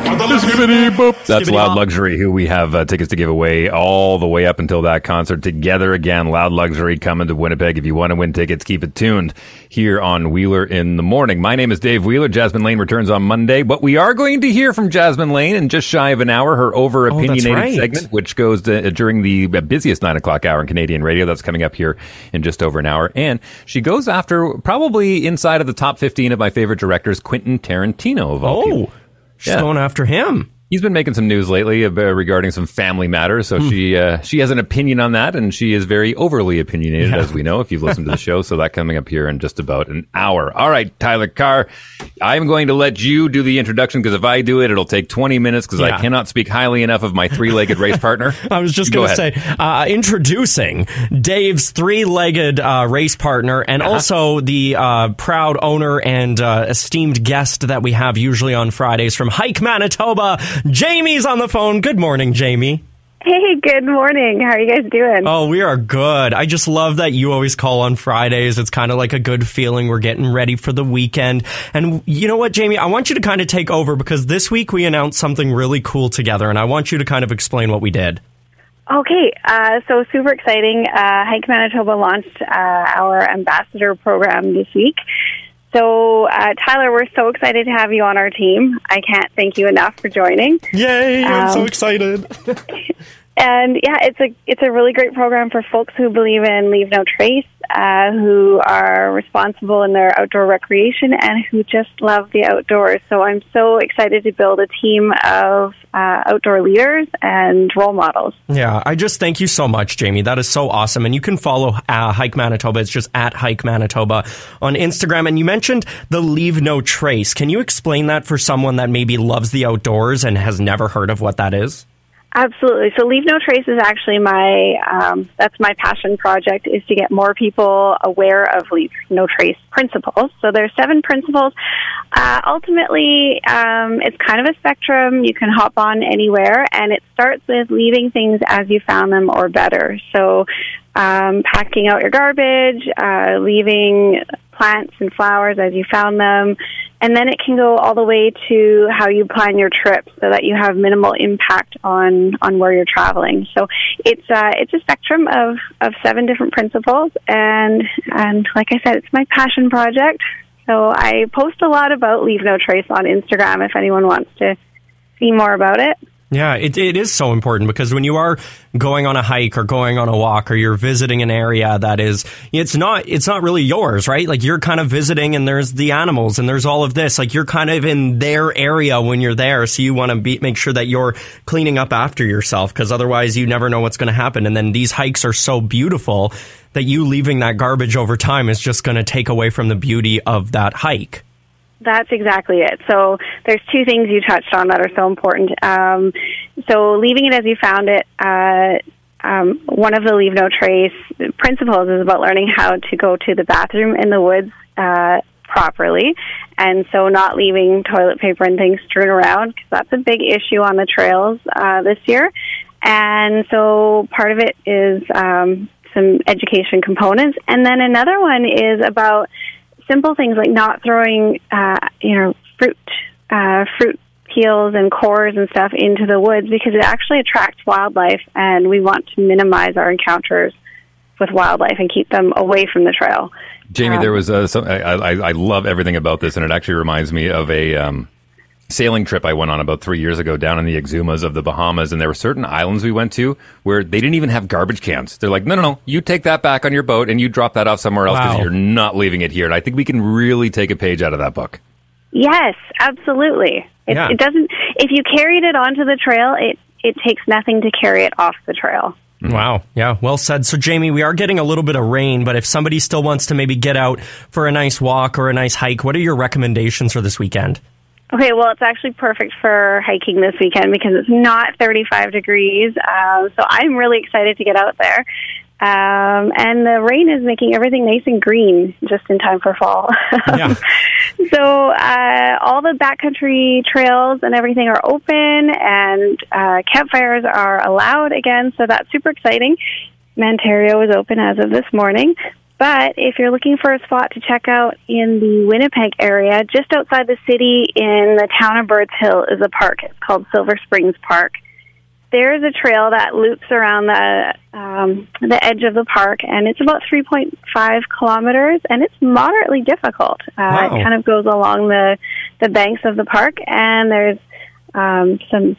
That's Loud Luxury, who we have uh, tickets to give away all the way up until that concert. Together again, Loud Luxury coming to Winnipeg. If you want to win tickets, keep it tuned here on Wheeler in the Morning. My name is Dave Wheeler. Jasmine Lane returns on Monday, but we are going to hear from Jasmine Lane in just shy of an hour. Her over opinionated Oh, right. segment, which goes to, uh, during the busiest nine o'clock hour in Canadian radio. That's coming up here in just over an hour. And she goes after probably inside of the top 15 of my favorite directors, Quentin Tarantino of all Oh, people. she's going after him. He's been making some news lately regarding some family matters, so she uh, she has an opinion on that, and she is very overly opinionated, Yeah. as we know if you've listened to the [laughs] show. So that coming up here in just about an hour. All right, Tyler Carr, I'm going to let you do the introduction because if I do it, it'll take 20 minutes because Yeah. I cannot speak highly enough of my three-legged race partner. [laughs] I was just going to say, uh, introducing Dave's three-legged uh, race partner, and Uh-huh. also the uh, proud owner and uh, esteemed guest that we have usually on Fridays from Hike, Manitoba. Jamie's on the phone. Good morning, Jamie. Hey, good morning. How are you guys doing? Oh, we are good. I just love that you always call on Fridays. It's kind of like a good feeling. We're getting ready for the weekend. And you know what, Jamie? I want you to kind of take over because this week we announced something really cool together, and I want you to kind of explain what we did. Okay, uh, so super exciting. Uh, Hike Manitoba launched uh, our ambassador program this week. So, uh, Tyler, we're so excited to have you on our team. I can't thank you enough for joining. Yay! I'm so Um, excited. [laughs] And yeah, it's a it's a really great program for folks who believe in leave no trace, uh, who are responsible in their outdoor recreation, and who just love the outdoors. So I'm so excited to build a team of uh, outdoor leaders and role models. Yeah, I just thank you so much, Jamie. That is so awesome. And you can follow uh, Hike Manitoba. It's just at Hike Manitoba on Instagram. And you mentioned the Leave No Trace. Can you explain that for someone that maybe loves the outdoors and has never heard of what that is? Absolutely. So Leave No Trace is actually my um, that's my passion project is to get more people aware of Leave No Trace principles. So there's seven principles. Uh, ultimately, um, it's kind of a spectrum. You can hop on anywhere, and it starts with leaving things as you found them or better. So um, packing out your garbage, uh, leaving plants and flowers as you found them. And then it can go all the way to how you plan your trip so that you have minimal impact on, on where you're traveling. So it's, uh, it's a spectrum of, of seven different principles. And, and like I said, it's my passion project. So I post a lot about Leave No Trace on Instagram if anyone wants to see more about it. Yeah, it, it is so important because when you are going on a hike or going on a walk or you're visiting an area that is it's not it's not really yours, right? Like you're kind of visiting and there's the animals and there's all of this. Like you're kind of in their area when you're there, so you want to be make sure that you're cleaning up after yourself because otherwise you never know what's going to happen. And then these hikes are so beautiful that you leaving that garbage over time is just going to take away from the beauty of that hike. That's exactly it. So there's two things you touched on that are so important. Um, so leaving it as you found it. Uh, um, one of the leave no trace principles is about learning how to go to the bathroom in the woods uh, properly, and so not leaving toilet paper and things strewn around because that's a big issue on the trails uh, this year. And so part of it is um, some education components, and then another one is about simple things like not throwing, uh, you know, fruit, uh, fruit peels and cores and stuff into the woods because it actually attracts wildlife, and we want to minimize our encounters with wildlife and keep them away from the trail. Jamie, Um, there was uh, some, I, I, I love everything about this, and it actually reminds me of a um, sailing trip I went on about three years ago down in the Exumas of the Bahamas, and there were certain islands we went to where they didn't even have garbage cans. They're like, no, no, no, you take that back on your boat and you drop that off somewhere else because Wow. you're not leaving it here. And I think we can really take a page out of that book. Yes, absolutely. It, Yeah. it doesn't. If you carried it onto the trail, it it takes nothing to carry it off the trail. Mm-hmm. Wow. Yeah. Well said. So, Jamie, we are getting a little bit of rain, but if somebody still wants to maybe get out for a nice walk or a nice hike, what are your recommendations for this weekend? Okay, well, it's actually perfect for hiking this weekend because it's not 35 degrees. Um, so I'm really excited to get out there. Um, and the rain is making everything nice and green just in time for fall. [laughs] Yeah. so uh, all the backcountry trails and everything are open, and uh, campfires are allowed again. So that's super exciting. Ontario is open as of this morning. But if you're looking for a spot to check out in the Winnipeg area, just outside the city in the town of Birds Hill is a park. It's called Silver Springs Park. There is a trail that loops around the um, the edge of the park, and it's about 3.5 kilometers, and it's moderately difficult. Uh, Wow. It kind of goes along the the banks of the park, and there's um, some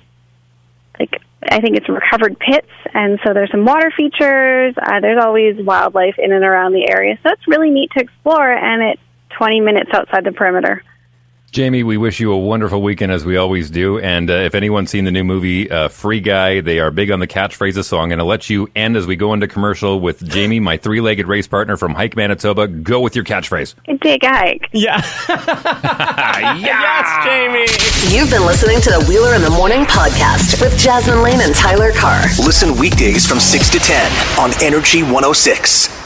like I think it's recovered pits, and so there's some water features. Uh, there's always wildlife in and around the area, so it's really neat to explore. And it's 20 minutes outside the perimeter. Jamie, we wish you a wonderful weekend as we always do. And uh, if anyone's seen the new movie uh, Free Guy, they are big on the catchphrases. So I'm going to let you end as we go into commercial with Jamie, my three-legged race partner from Hike Manitoba. Go with your catchphrase. Dig hike. [laughs] Yeah. yes, Jamie. You've been listening to the Wheeler in the Morning podcast with Jasmine Lane and Tyler Carr. Listen weekdays from 6 to 10 on Energy 106.